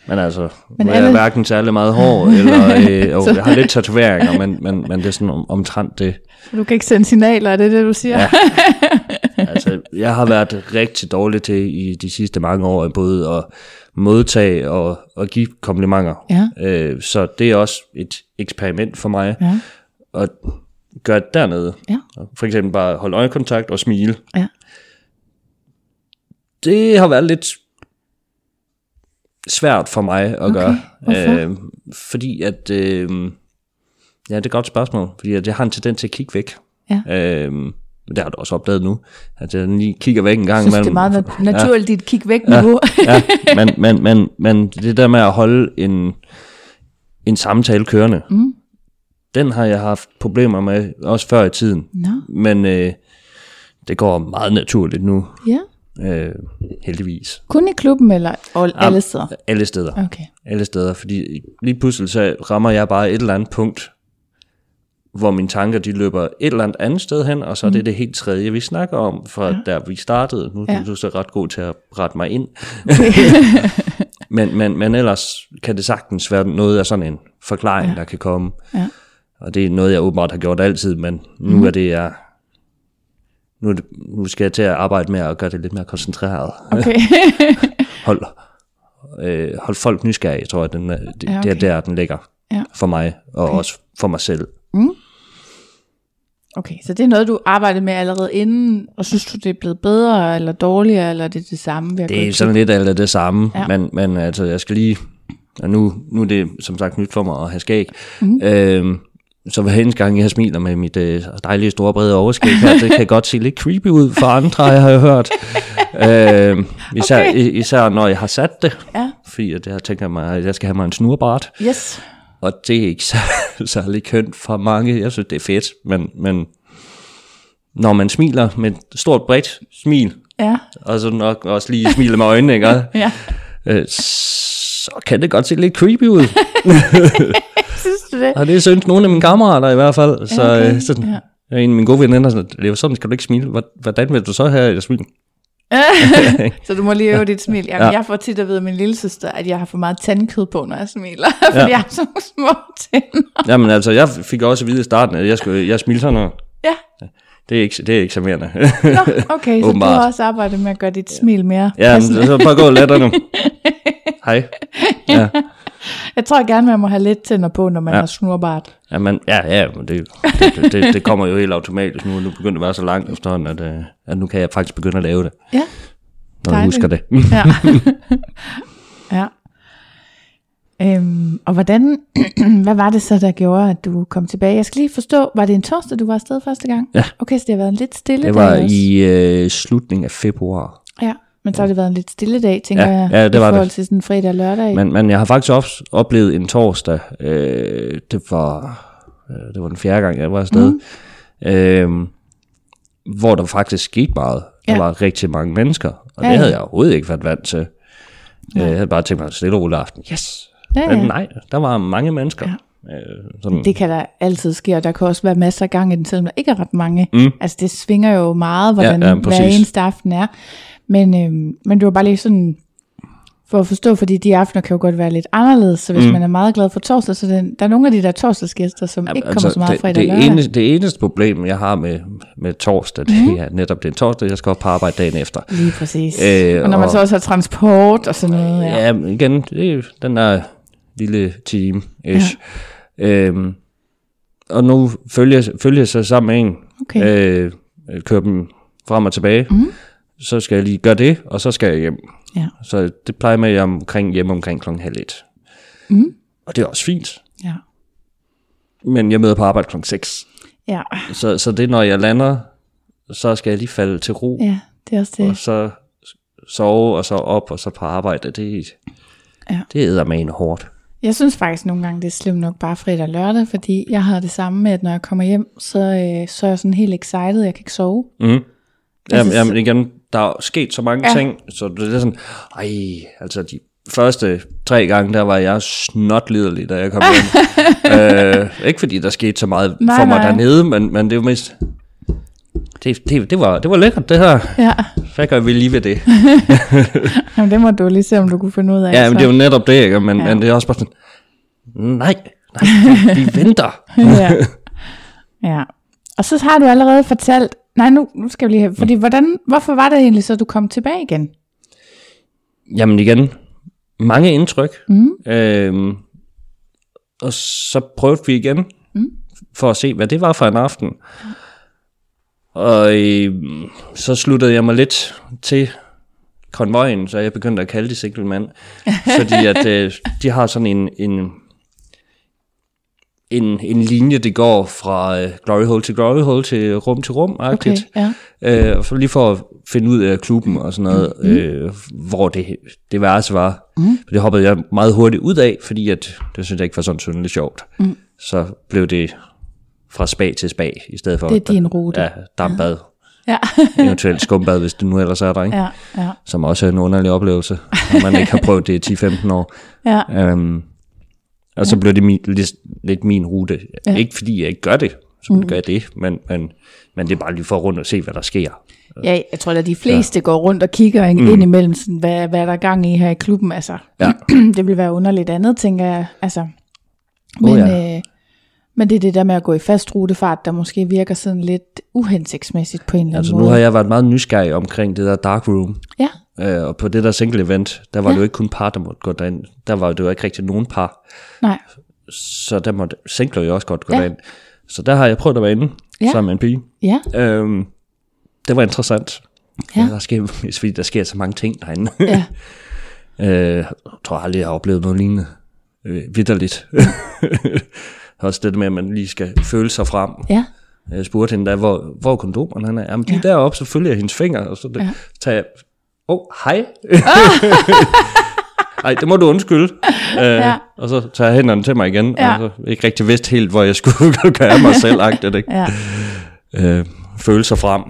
Men altså, Men jeg alle- er hverken særlig meget hår, eller øh, jo, jeg har lidt tatoveringer, men, men, men det er sådan om, omtrent det. Så du kan ikke sende signaler, er det det, du siger? Ja. Altså, jeg har været rigtig dårlig til i de sidste mange år, både at modtage og, og give komplimenter. Ja. Øh, så det er også et eksperiment for mig, Ja. at gøre det dernede. Ja. For eksempel bare holde øjekontakt og smile. Ja. Det har været lidt svært for mig at Okay, gøre. hvorfor? Øh, fordi at... Øh, ja, det er et godt spørgsmål. Fordi at jeg har en tendens til at kigge væk. Ja. Øh, det har du også opdaget nu. At jeg lige kigger væk en gang. Jeg synes, det er meget nat- naturligt, dit kig væk niveau. ja, men, men, men, men det der med at holde en, en samtale kørende, mm. den har jeg haft problemer med, også før i tiden. Nå, Men øh, det går meget naturligt nu, ja. Øh, heldigvis. Kun i klubben eller all, alle steder? Alle steder. Okay. Alle steder, fordi lige pludselig så rammer jeg bare et eller andet punkt, hvor mine tanker de løber et eller andet andet sted hen, og så er det det helt tredje, vi snakker om, fra ja. der vi startede. Nu Ja. ja. er du så ret god til at rette mig ind. men, men, men ellers kan det sagtens være noget af sådan en forklaring, ja. der kan komme. Ja. Og det er noget, jeg åbenbart har gjort altid, men nu mm. er det jeg... Nu, er det, nu skal jeg til at arbejde med at gøre det lidt mere koncentreret. Okay. Hold, øh, hold folk nysgerrige, tror jeg, den, er- det, Ja, okay. det er der, den ligger Ja. for mig, og okay. også for mig selv. okay, så det er noget, du arbejdede med allerede inden, og synes du, det er blevet bedre eller dårligere, eller er det det samme? ved at gå i Det er sådan lidt af det samme, ja. men, men altså, jeg skal lige, og nu, nu er det som sagt nyt for mig at have skæg, mm. øhm, så hver eneste gang, jeg smiler med mit øh, dejlige store brede overskæg her, det kan godt se lidt creepy ud for andre, jeg har jo hørt. øhm, især, okay. især når jeg har sat det, Ja, fordi at jeg tænker mig, at jeg skal have mig en snurbart, yes. og det er ikke så, særlig kønt for mange. Jeg synes, det er fedt, men, men når man smiler med et stort bredt smil, Ja, og så nok også lige smiler med øjnene, ikke? ja. øh, så kan det godt se lidt creepy ud. Synes du det? og det synes nogle af mine kammerater i hvert fald. Så, okay. okay. sådan, Ja. en af mine gode veninder, sådan, det er jo sådan, skal du ikke smile. Hvor- Hvordan vil du så have et smil? så du må lige øve dit smil. Jamen, ja. Ja. Jeg får tit at vide af min lille søster, at jeg har for meget tandkød på, når jeg smiler. fordi Ja. jeg har så små tænder. Jamen altså, jeg fik også at vide i starten, at jeg, skulle, jeg smilte sådan noget. Ja, Det er ikke, det er ikke charmerende. Nå, okay, så du har også arbejdet med at gøre dit smil mere ja, men, så bare gå lettere nu. Hej. Ja, Jeg tror gerne, man må have lidt tænder på, når man ja. Har snurbart. ja, men, ja, ja men det, det, det, det, kommer jo helt automatisk nu. Nu begynder det at være så langt efterhånden, at, øh, at nu kan jeg faktisk begynde at lave det, Ja, når jeg Dejligt. husker det. ja. ja. Øhm, og hvordan, hvad var det så, der gjorde, at du kom tilbage? Jeg skal lige forstå, var det en torsdag, du var afsted første gang? Ja. Okay, så det har været en lidt stille Det dag var også. i øh, slutningen af februar. Ja, men så har det været en lidt stille dag, tænker Ja, jeg, ja, det i var det. forhold til sådan fredag og lørdag. Men, men jeg har faktisk også oplevet en torsdag, øh, det var øh, det var den fjerde gang, jeg var afsted, mm. øh, hvor der faktisk skete meget. Der Ja. var rigtig mange mennesker, og Ja, det havde ja. jeg overhovedet ikke været vant til. Øh, Jeg havde bare tænkt mig stille og rolig aften. Yes! Ja, Men ja. nej, der var mange mennesker. Ja. Øh, sådan, Det kan der altid ske, og der kan også være masser af gang i den, selvom der ikke er ret mange. Mm. Altså det svinger jo meget, hvordan Ja, ja, hver eneste aften er. Men, øhm, men det var bare lige sådan, for at forstå, fordi de aftener kan jo godt være lidt anderledes, så hvis mm. man er meget glad for torsdag, så den, der er nogle af de der torsdagsgæster, som ja, ikke kommer så meget det, fredag det, eneste, det eneste problem, jeg har med, med torsdag, det Mhm. er netop det er torsdag, jeg skal op på arbejde dagen efter. Lige præcis. Øh, og når man og- så også har transport og sådan noget. Ja. Ja, igen, det er den der lille time ish. Ja. Øhm, og nu følger, følger jeg så sammen med en, Okay. øh, kører dem frem og tilbage, mm. så skal jeg lige gøre det, og så skal jeg hjem. Ja. Så det plejer med, at jeg er omkring, hjemme omkring klokken halv et. Mm. Og det er også fint. Ja. Men jeg møder på arbejde klokken 6. Ja. Så, så det er, når jeg lander, så skal jeg lige falde til ro, ja, det er også og det. så sove, og så op, og så på arbejde. Det, Ja. det æder man hårdt. Jeg synes faktisk nogle gange, det er slemt nok bare fredag og lørdag, fordi jeg har det samme med, at når jeg kommer hjem, så, øh, så er jeg sådan helt excited, jeg kan ikke sove. Mm. Jamen, jamen igen, der er sket så mange Ja. ting, så det er sådan, ej, altså de første tre gange, der var jeg snotliderlig, da jeg kom hjem. øh, ikke fordi der skete så meget Nej, for mig nej. dernede, men, men det var mest, det, det, det, var, det var lækkert det her. Ja, Hvad gør vi lige ved det? Jamen, det må du lige se, om du kunne finde ud af. Ja, men det er jo netop det, ikke? Men, Ja. men det er også bare sådan, nej, nej, vi venter. ja. ja. Og så har du allerede fortalt, nej nu, nu skal vi lige have, fordi hvordan, hvorfor var det egentlig så, du kom tilbage igen? Jamen igen, mange indtryk. Mm. Øhm, og så prøvede vi igen, Mm. for at se, hvad det var for en aften. Og øhm, så sluttede jeg mig lidt til konvojen, så jeg begyndte at kalde det single fordi at øh, de har sådan en, en, en, en linje, det går fra øh, glory hole til glory hole til rum til rum. Okay, ja. Øh, så lige for at finde ud af klubben og sådan noget, Mm. øh, hvor det, det værelse var. Mm. Det hoppede jeg meget hurtigt ud af, fordi at, det synes jeg ikke var sådan synderligt sjovt. Mm. Så blev det fra spag til spag, i stedet for Det er din rute. ja, dampbad. Ja. Eventuelt skumbad, hvis det nu ellers er der, ikke? ja, ja, Som også er en underlig oplevelse, når man ikke har prøvet det i 10-15 år. ja, Um, og så blev det min, lidt, lidt min rute. Ja. Ja. Ikke fordi jeg ikke gør det, så mm. gør jeg det, men, men, men det er bare lige for rundt og se, hvad der sker. ja. Jeg tror, at de fleste ja. går rundt og kigger ind, mm. ind imellem, sådan, hvad, hvad der er gang i her i klubben. Altså, Ja. det vil være underligt andet, tænker jeg. Altså, men, oh, ja. ja. øh, men det er det der med at gå i fast rutefart, der måske virker sådan lidt uhensigtsmæssigt på en eller anden Altså måde. nu har jeg været meget nysgerrig omkring det der dark room. Ja, Øh, og på det der single event, der var ja. det jo ikke kun par, der måtte gå derind. Der var det jo ikke rigtig nogen par. nej. Så der måtte singler jo også godt gå Ja. derind. Så der har jeg prøvet at være inde ja. sammen med en pige. Ja, Øhm, det var interessant. Ja. Der, sker, fordi der sker så mange ting derinde. ja, øh, jeg tror aldrig, jeg har oplevet noget lignende. Øh, vidderligt. også det med, at man lige skal føle sig frem. ja. Jeg spurgte hende da, hvor, hvor er kondomerne han er? Jamen, de Ja. deroppe, så følger jeg hendes fingre, og så Ja. tager jeg, åh, oh, hej. Ej, det må du undskylde. Øh, Ja. Og så tager jeg hænderne til mig igen, Ja. og så ikke rigtig vidste helt, hvor jeg skulle gøre mig selv agtigt, ikke? ja. Øh, føle sig frem.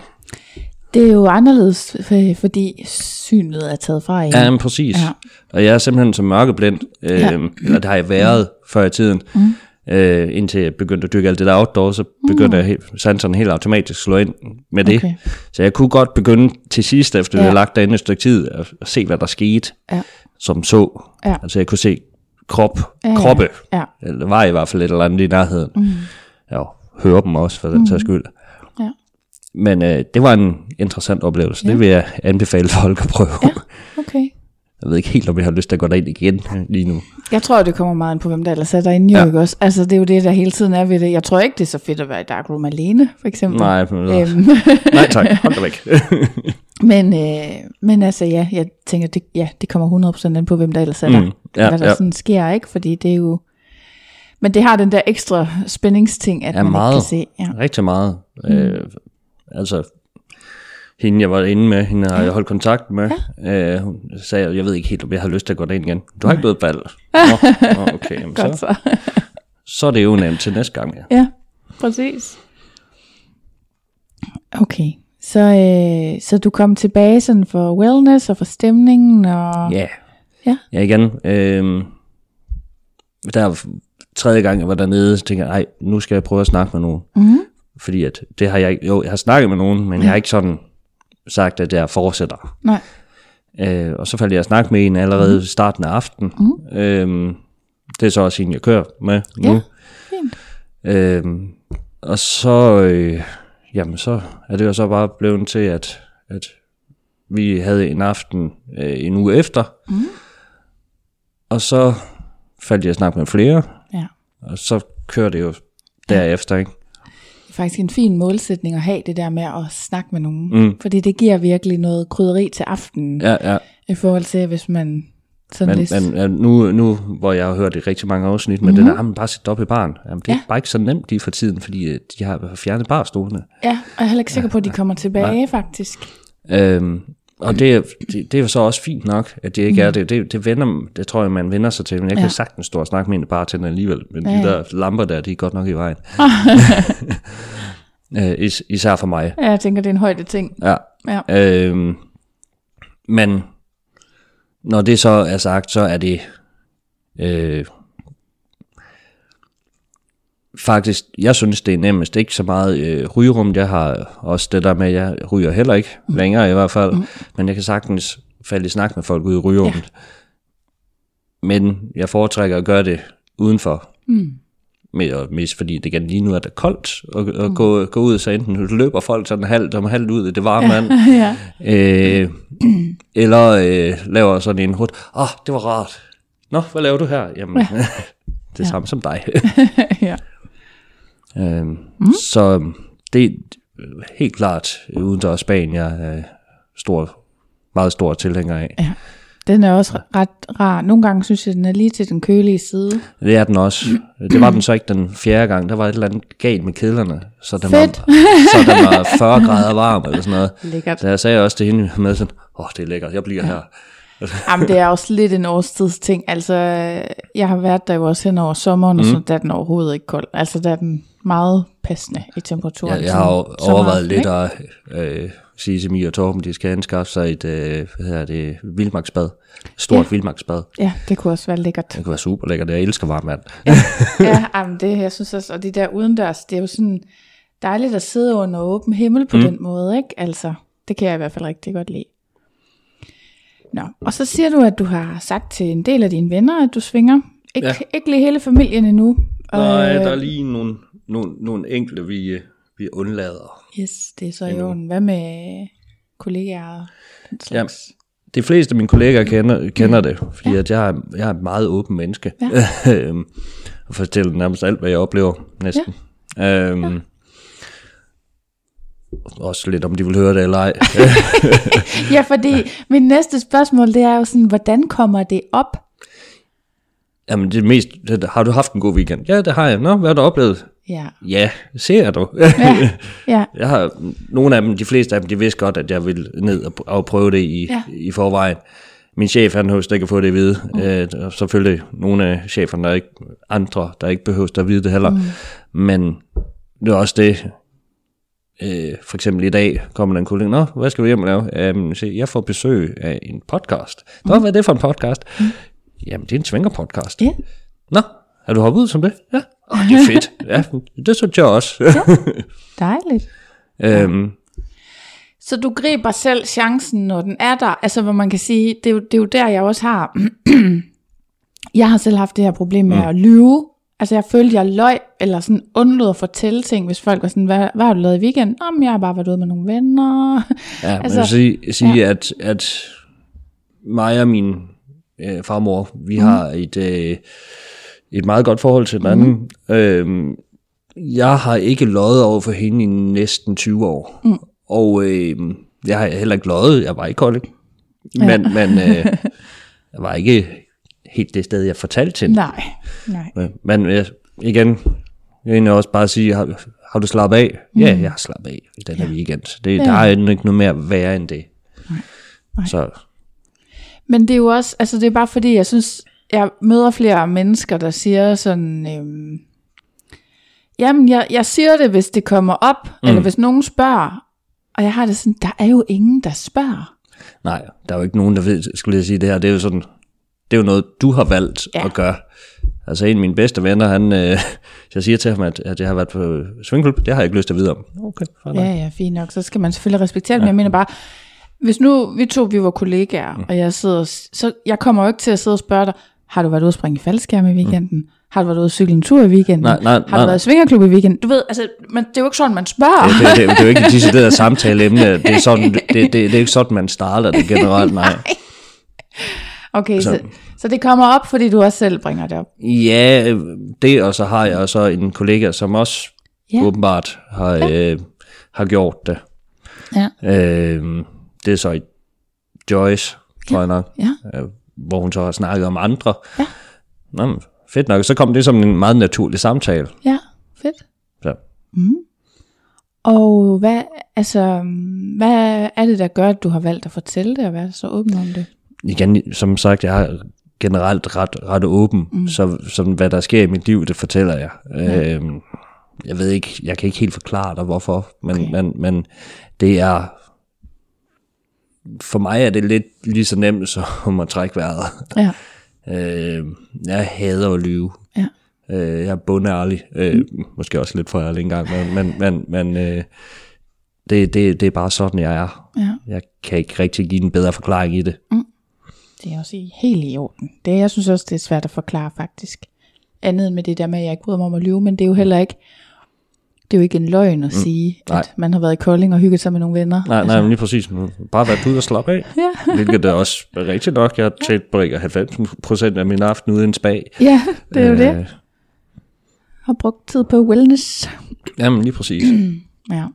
Det er jo anderledes, fordi synet er taget fra en. Ja, men præcis. Ja. Og jeg er simpelthen så mørkeblind, øh, Ja. ja. eller det har jeg været mm. før i tiden, mm. Øh, indtil jeg begyndte at dykke alt det der outdoor, så begyndte mm. jeg sanserne helt automatisk slå ind med det. Okay. Så jeg kunne godt begynde til sidst, efter Ja. ja. jeg lagt derinde et stykke tid, at, at se, hvad der skete, Ja. som så. Ja. Altså jeg kunne se krop, Ja, kroppe, Ja. eller var i hvert fald et eller andet i nærheden. Mm. Ja, høre dem også, for den sags skyld. Ja. Men øh, det var en interessant oplevelse. Ja. Det vil jeg anbefale folk at prøve. Ja. Okay. Jeg ved ikke helt, om jeg har lyst til at gå derind igen lige nu. Jeg tror, det kommer meget ind på, hvem der ellers er derinde, ja. Ikke også? Altså, det er jo det, der hele tiden er ved det. Jeg tror ikke, det er så fedt at være i darkroom alene, for eksempel. Nej, Øhm, nej tak, hold da væk. men, øh, men altså, ja, jeg tænker, det, ja, det kommer 100% ind på, hvem der ellers er der. Mm, ja, hvad der ja. sådan sker, ikke? Fordi det er jo... Men det har den der ekstra spændingsting, at Ja, man meget. ikke kan se. Ja. Rigtig meget. Mm. Øh, altså, hende jeg var inde med, hende har jeg holdt kontakt med, ja. øh, hun sagde, jeg ved ikke helt, om jeg har lyst til at gå derind igen. Du har ikke blevet ball. Nå, okay, jamen, så, så. så er det jo nemt til næste gang. Ja. Ja, præcis. Okay, så, øh, så du kom tilbage sådan for wellness og for stemningen og... Ja. Ja. Ja, igen. Øh, der er tredje gang, jeg var dernede, så tænker jeg, ej, nu skal jeg prøve at snakke med nogen. Mm-hmm. Fordi at det har jeg ikke, jo, jeg har snakket med nogen, men jeg har ikke sådan sagt, at jeg fortsætter. Nej, Øh, og så faldt jeg at snakke med en allerede i starten af aftenen. Mm. Øhm, det er så også en, jeg kører med nu. Ja, fint. Øhm, og så, øh, jamen så er det jo så bare blevet til, at, at vi havde en aften øh, en uge efter. Mm. Og så faldt jeg at snakke med flere, Ja. og så kører det jo derefter, ikke? Faktisk en fin målsætning at have det der med at snakke med nogen. Mm. Fordi det giver virkelig noget krydderi til aftenen. Ja, ja. I forhold til, hvis man sådan Men, lidt... men ja, nu, nu, hvor jeg har hørt det rigtig mange afsnit, men mm-hmm. det der, jamen, bare sæt op i barn. Jamen, det er Ja. bare ikke så nemt lige for tiden, fordi øh, de har fjernet barstolene. Ja, og jeg er heller ikke sikker på, at de kommer tilbage, faktisk. Øhm, og det, er- det, det er jo så også fint nok, at det ikke mm. er det. det. Det vender, det tror jeg, man vender sig til. Men jeg kan Ja. ja. sagtens stå og snakke med en bartender alligevel. Men Ja, ja, de der lamper der, de er godt nok i vejen. øh, is, især for mig. Ja, jeg tænker, det er en højde ting. Ja. Ja. Øhm, men når det så er sagt, så er det øh, faktisk, jeg synes det er nemmest, ikke så meget øh, rygerum, jeg har også det der med, at jeg ryger heller ikke mm. længere i hvert fald, mm. men jeg kan sagtens falde i snak med folk ude i rygerummet. Ja. Men jeg foretrækker at gøre det udenfor. Mm. Mest fordi det igen lige nu er det koldt at, at mm. gå, gå ud, så enten løber folk sådan halvt om halvt ud i det varme vand, ja. Øh, eller øh, laver sådan en hurd, åh, oh, det var rart. Nå, hvad laver du her? Jamen, ja. det er ja. samme som dig. ja. Øh, mm. Så det er helt klart udendørs Spanien, jeg er stor, meget stor tilhænger af. ja. Den er også ret rar. Nogle gange synes jeg, den er lige til den kølige side. Det er den også. Det var den så ikke den fjerde gang. Der var et eller andet galt med kedlerne. Så den, Fedt. var, så den var 40 grader varm eller sådan noget. Lækkert. Så jeg sagde også til hende med sådan, åh, oh, det er lækkert, jeg bliver her. Jamen, det er også lidt en årstidsting. Altså, jeg har været der jo også hen over sommeren, og så der er den overhovedet ikke kold. Altså, der er den meget passende i temperaturen. Jeg, jeg har jo overvejet lidt at øh, sige til Mia og Torben, de skal anskaffe sig et øh, hvad hedder det, vildmarksbad. Stort Ja. ja. vildmarksbad. Ja, det kunne også være lækkert. Det kunne være super lækkert. Jeg elsker varmt vand. ja, jamen det, jeg synes også, og det der udendørs, det er jo sådan dejligt at sidde under åben himmel på mm. den måde, ikke? Altså, det kan jeg i hvert fald rigtig godt lide. Nå, og så siger du, at du har sagt til en del af dine venner, at du svinger. Ikke, ja. Ja. ikke lige hele familien endnu. Nej, Øh, der er lige nogle, nogle, nogle enkelte, vi, øh, vi undlader. Yes, det er så i orden. Hvad med kollegaer og den Ja. slags? De fleste af mine kollegaer kender, kender det, fordi ja. at jeg, er, jeg er et meget åben menneske. Ja. øhm, og fortæller nærmest alt, hvad jeg oplever, næsten. Ja. Øhm, ja. Også lidt, om de vil høre det eller ej. Ja, fordi mit næste spørgsmål, det er jo sådan, hvordan kommer det op? Jamen, det mest, har du haft en god weekend? Ja, det har jeg. Nå, hvad har du oplevet? Ja, Ja, ser du. ja, ja. jeg har, nogle af dem, de fleste af dem, de vidste godt, at jeg ville ned og, og prøve det i, Ja. ja. i forvejen. Min chef, han høster ikke at få det at vide. Mm. Øh, selvfølgelig nogle af cheferne, der er ikke andre, der ikke behøver at vide det heller. Mm. Men det er også det, øh, for eksempel i dag kommer der en kollega, Nå, hvad skal vi hjem og lave? Um, se, jeg får besøg af en podcast. Nå, hvad er det for en podcast? Mm. Jamen, det er en svinger-podcast. Ja. Nå, er du hoppet ud som det? Ja. Åh, det er fedt. Ja, det synes jeg også. Dejligt. øhm, Så du griber selv chancen, når den er der. Altså, hvor man kan sige, det er jo, det er jo der, jeg også har... jeg har selv haft det her problem med mm. at lyve. Altså, jeg følte, jeg løg, eller sådan undlod at fortælle ting, hvis folk var sådan, hvad, hvad har du lavet i weekenden? Om jeg har bare været ude med nogle venner. Ja, altså, man vil sige, sige ja. at, at mig og min øh, farmor, vi mm. har et, øh, et meget godt forhold til hinanden. Mm. Øhm, jeg har ikke løjet over for hende i næsten 20 år. Mm. Og øh, jeg har heller ikke løjet, jeg var ikke kold. Men, ja. men øh, jeg var ikke helt det sted, jeg fortalte til. Nej, nej. Men, men øh, igen, jeg vil også bare sige, har, har du slappet af? Mm. Ja, jeg har slappet af i den her ja. weekend. Det, Ja. Der er endnu ikke noget mere værre end det. Nej. Så Men det er jo også, altså det er bare fordi, jeg synes, jeg møder flere mennesker, der siger sådan, øhm, jamen jeg, jeg siger det, hvis det kommer op, mm. eller hvis nogen spørger, og jeg har det sådan, der er jo ingen, der spørger. nej, der er jo ikke nogen, der ved, skulle jeg sige det her. Det er jo sådan, det er jo noget, du har valgt Ja. ja. at gøre. Altså en af mine bedste venner, han, øh, jeg siger til ham, at, at jeg har været på swingklub, det har jeg ikke lyst til at vide om. Okay, nok. Ja, ja, fint nok, så skal man selvfølgelig respektere det, men jeg mener bare, Hvis nu vi to vi var kollegaer, mm. og jeg sidder, så jeg kommer jo ikke til at sidde og spørge dig, har du været ude at springe i faldskærm i weekenden? Mm. Har du været ude at cykle en tur i weekenden? Nej, nej, har du nej. været i svingerklub i weekenden? Du ved, altså, man, det er jo ikke sådan, man spørger. Det, det, det er jo ikke et decideret samtaleemne. Det er, sådan, det, det, det er ikke sådan, man starter det generelt, nej. Okay, så, Så- så, så det kommer op, fordi du også selv bringer det op. Ja, det, og så har jeg så en kollega, som også Ja. ja. åbenbart har, ja. øh, har gjort det. Ja. Øh, det er så i Joyce, tror jeg nok, Ja, øh, hvor hun så har snakket om andre. Ja. Nå, men fedt nok. Så kom det som en meget naturlig samtale. ja, fedt. Så. Og hvad, altså, hvad er det, der gør, at du har valgt at fortælle det og være så åben om det? Igen, som sagt, jeg er generelt ret, ret åben, mm. så, så hvad der sker i mit liv, det fortæller jeg. Ja. Øhm, jeg ved ikke, jeg kan ikke helt forklare dig, hvorfor, men, Okay. men, men det er, for mig er det lidt lige så nemt som at trække vejret. Ja, Øh, jeg hader at lyve. ja, Øh, jeg er bundærlig. Øh, mm. Måske også lidt for ærlig engang, men, men, men, men øh, det, det, det er bare sådan, jeg er. ja. Jeg kan ikke rigtig give en bedre forklaring i det. Det er også i- helt i orden. Det, jeg synes også, det er svært at forklare faktisk. Andet end med det der med, at jeg ikke bryder mig om at lyve, men det er jo heller ikke, det er jo ikke en løgn at sige, nej. at man har været i Kolding og hygget sig med nogle venner. Nej, nej, men lige præcis. Bare være ude og slappe af. Ja. Hvilket er også rigtigt nok. Jeg har tilbringer 90% af min aften uden spag. Ja, det er jo det. Øh, Har brugt tid på wellness. Jamen, lige præcis. Ja.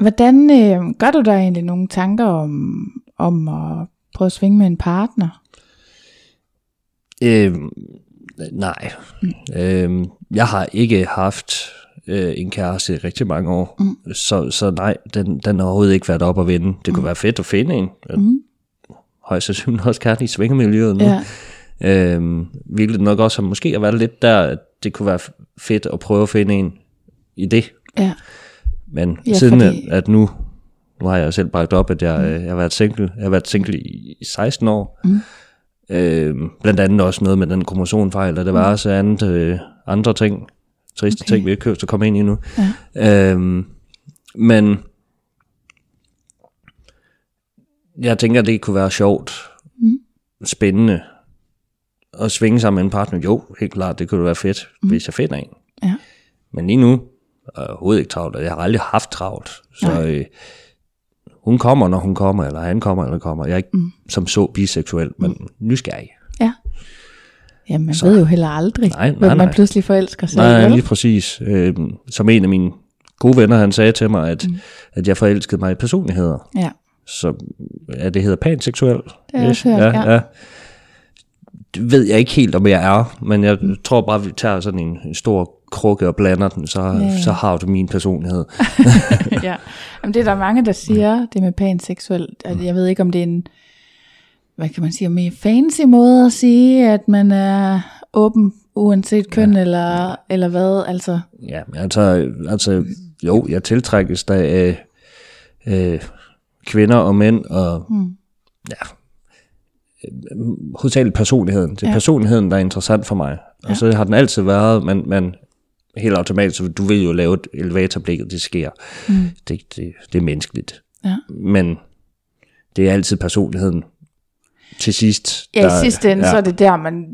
Hvordan øh, gør du dig egentlig nogle tanker om, om at prøve at svinge med en partner? øh, nej. Øh, jeg har ikke haft øh, en kæreste i rigtig mange år. Mm. Så, så nej, den, den har overhovedet ikke været op at vinde. Det kunne være fedt at finde en. Mm. Højst sandsynligt også gerne i svingemiljøet nu. Ja. Øhm, hvilket nok også har måske har været lidt der, at det kunne være fedt at prøve at finde en i det. Ja, Men Ja, siden fordi- fordi... at, at nu, nu har jeg selv bragt op, at jeg, mm. jeg har været single, jeg har været single i, i 16 år. Mm. Øhm, blandt andet også noget med den kromosonfejl, og det var også andet, øh, andre ting, triste Okay. ting, vi ikke købt at komme ind i nu. Ja. Øhm, men jeg tænker, det kunne være sjovt, mm. spændende, at svinge sammen med en partner. Jo, helt klart, det kunne være fedt, mm. hvis jeg finder en. ja, Men lige nu er jeg overhovedet ikke travlt, og jeg har aldrig haft travlt. Så øh, hun kommer, når hun kommer, eller han kommer, eller kommer. Jeg er ikke mm. som så biseksuel, men mm. nysgerrig. ja. Ja, man så. ved jo heller aldrig, Nej, nej, hvem man nej. pludselig forelsker sig Nej, lige præcis. Øh, som en af mine gode venner, han sagde til mig, at, mm. at jeg forelskede mig i personligheder. Ja, Så er det hedder panseksuel? Det jeg også hørt, ja. ja. ja. Det ved jeg ikke helt, om jeg er, men jeg mm. tror bare, vi tager sådan en, en stor krukke og blander den, så, så har du min personlighed. ja. Jamen, det er der mange, der siger, det med panseksuel. At jeg ved ikke, om det er en, hvad kan man sige, mere fancy måde at sige, at man er åben, uanset køn ja. eller, eller hvad. Altså, Ja, men altså, altså jo, jeg tiltrækkes da af øh, kvinder og mænd, og mm. ja, hovedsageligt personligheden. Det er ja. personligheden, der er interessant for mig. Og Ja. så har den altid været, men, men helt automatisk, du vil jo lave et elevatorblik, og det sker. Mm. Det, det, det er menneskeligt. ja. Men det er altid personligheden til sidst. Ja, i sidste ende, ja. så er det der, man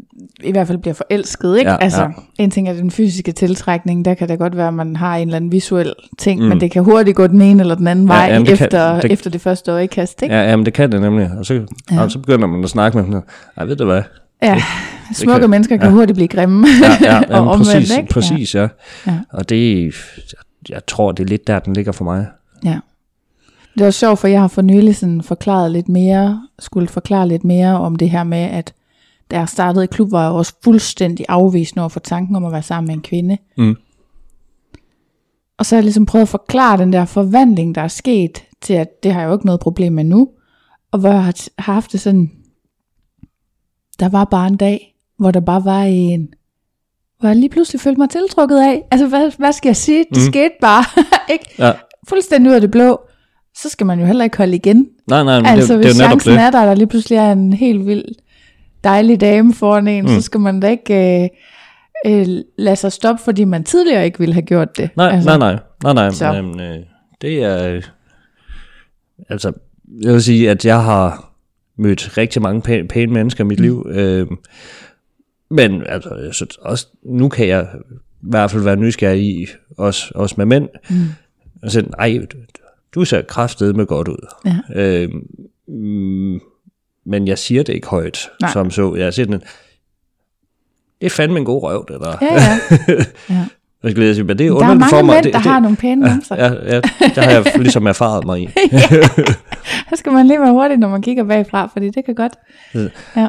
i hvert fald bliver forelsket, ikke? Ja, altså, ja. en ting er den fysiske tiltrækning, der kan det godt være, at man har en eller anden visuel ting, mm. men det kan hurtigt gå den ene eller den anden Ja, vej jamen, det kan- efter, det- efter det første øjekast, ikke? Ja, jamen, det kan det nemlig. Og så, ja. og så begynder man at snakke med dem. Ej, ved du hvad? Ja, smukke kan- mennesker kan ja. hurtigt blive grimme, Ja, ja, og jamen, omvendt, præcis, ikke? præcis, ja. Ja. Og det, jeg, tror, det er lidt der, den ligger for mig. Ja. Det var sjovt, for jeg har for nylig sådan forklaret lidt mere, skulle forklare lidt mere om det her med, at da jeg startede i klub, var jeg også fuldstændig afvist over for tanken om at være sammen med en kvinde. Mm. Og så har jeg ligesom prøvet at forklare den der forvandling, der er sket, til at det har jeg jo ikke noget problem med nu. Og hvor jeg har haft det sådan, der var bare en dag, hvor der bare var en, hvor jeg lige pludselig følte mig tiltrukket af. Altså, hvad, hvad skal jeg sige? Det Mm. skete bare, ikke? Ja. Fuldstændig ud af det blå. Så skal man jo heller ikke holde igen. Nej, nej, men altså, det, det er hvis jo netop chancen det. er der, der lige pludselig er en helt vild dejlig dame foran en, mm. så skal man da ikke øh, øh, lade sig stoppe, fordi man tidligere ikke ville have gjort det. Nej, altså, nej, nej, nej, nej, Så. men, øh, det er, øh, altså, jeg vil sige, at jeg har mødt rigtig mange pæne, pæne mennesker i mit mm. liv. Øh, men altså, jeg synes også, nu kan jeg i hvert fald være nysgerrig i, også, også med mænd. Mm. Og så, ej, du, du ser kraftedet med godt ud. Ja. Øh, mm, men jeg siger det ikke højt, Nej. som så. Jeg siger den, det er fandme en god røv, det der. Ja, ja. ja. Jeg skulle lige sige, men det er Der er underligt mange for mig. mænd, det, der det, har nogle pæne numser. Ja, ja, det har jeg ligesom erfaret mig i. Der skal man lige være hurtig, når man kigger bagfra, fordi det kan godt.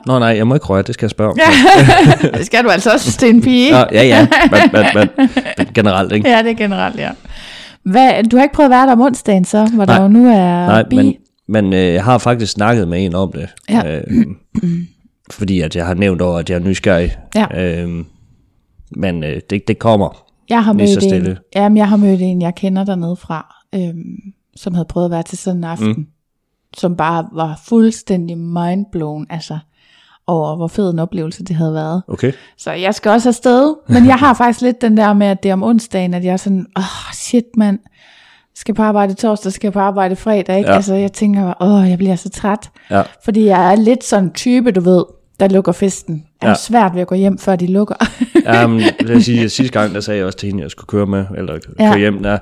Nå nej, jeg må ikke røre, det skal jeg spørge om. Ja. det skal du altså også til en pige. Nå, ja, ja, men, men, men, men generelt, ikke? Ja, det er generelt, ja. Hvad, du har ikke prøvet at være der om onsdagen så, hvor Nej. der jo nu er Nej, bi? men, men øh, jeg har faktisk snakket med en om det. Ja. Øh, fordi at jeg har nævnt over, at jeg er nysgerrig. Ja. Øh, men øh, det, det kommer. Jeg har Lige så mødt en, jamen, jeg har mødt en, jeg kender dernede fra, øhm, som havde prøvet at være til sådan en aften, mm. som bare var fuldstændig mindblown, altså over hvor fed en oplevelse det havde været. Okay. Så jeg skal også afsted, men jeg har faktisk lidt den der med, at det er om onsdagen, at jeg er sådan, åh oh, shit mand, skal på arbejde torsdag, skal på arbejde fredag, ikke? Ja. Altså jeg tænker, åh oh, jeg bliver så træt, Ja. fordi jeg er lidt sådan type, du ved, der lukker festen. Jeg er Ja. svært ved at gå hjem, før de lukker. Um, det vil sige, at sidste gang, der sagde jeg også til hende, at jeg skulle køre med, eller Ja. køre hjem, der,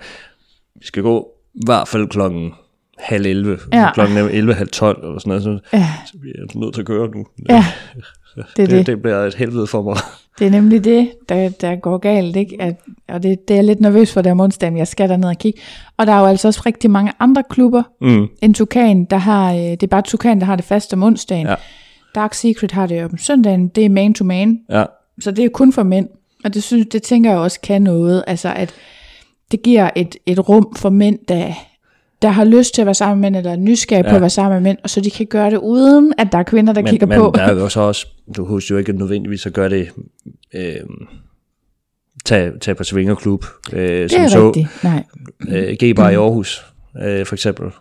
vi skal gå i hvert fald klokken halv 11, Ja. klokken 11, halv 12, eller sådan noget, så, ja, så vi er nødt til at køre nu. ja, det er det, det. det bliver et helvede for mig. Det er nemlig det, der, der går galt, ikke? At, og det, det er jeg lidt nervøs for, det om onsdagen, jeg skal derned og kigge. Og der er jo altså også rigtig mange andre klubber Mm. end Tukan, der har, øh, det er bare Tukan, der har det fast om onsdagen. Ja. Dark Secret har det om søndagen, det er man to man, Ja, så det er kun for mænd. Og det, synes, det tænker jeg også kan noget, altså at det giver et, et rum for mænd, der, der har lyst til at være sammen med mænd, eller er nysgerrige ja. på at være sammen med mænd, og så de kan gøre det uden, at der er kvinder, der men, kigger men på. der er jo så også, du husker jo ikke nødvendigvis at gøre det, øh, tage, tage på Svingerklub, øh, det som er så, rigtigt. Nej. øh, G-bar i Aarhus, øh, for eksempel.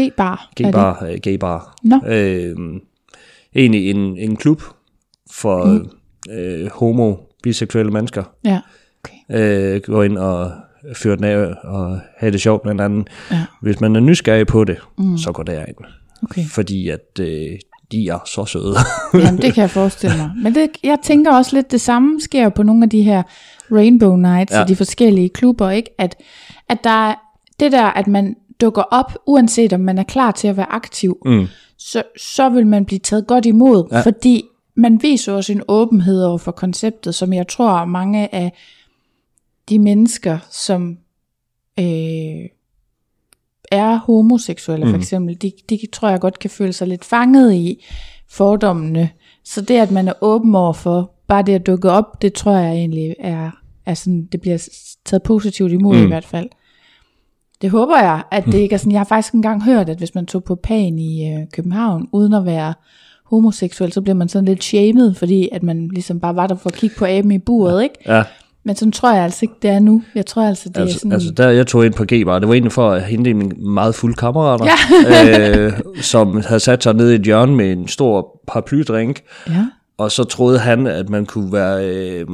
G-bar. G-bar, øh, G-bar. Nå. Øh, egentlig en, en klub for mm. øh, homo, biseksuelle mennesker. Ja. Okay. Øh, gå ind og fyre den af og have det sjovt med hinanden. Ja. Hvis man er nysgerrig på det, mm. så går derind. Okay. Fordi at øh, de er så søde. Jamen, det kan jeg forestille mig. Men det, jeg tænker også lidt, det samme sker på nogle af de her Rainbow Nights. Ja. og de forskellige klubber, ikke? At, at der er det der, at man dukker op, uanset om man er klar til at være aktiv, mm. Så, så vil man blive taget godt imod, ja. Fordi man viser også en åbenhed over for konceptet, som jeg tror mange af de mennesker, som øh, er homoseksuelle for Mm. eksempel, de, de tror jeg godt kan føle sig lidt fanget i fordommene. Så det, at man er åben over for, bare det at dukke op, det tror jeg egentlig er, er sådan, det bliver taget positivt imod mm. i Mm. hvert fald. Det håber jeg, at det ikke er sådan. Jeg har faktisk engang hørt, at hvis man tog på Pan i øh, København, uden at være homoseksuel, så bliver man sådan lidt shamed, fordi at man ligesom bare var der for at kigge på aben i buret, ikke? ja, Men sådan tror jeg altså ikke, det er nu. Jeg tror altså, det er altså, sådan... altså der jeg tog ind på G-bar, det var egentlig for at hente mine meget fulde kammerater, Ja. øh, som havde sat sig ned i et hjørne med en stor paraplydrink, ja. og så troede han, at man kunne være øh,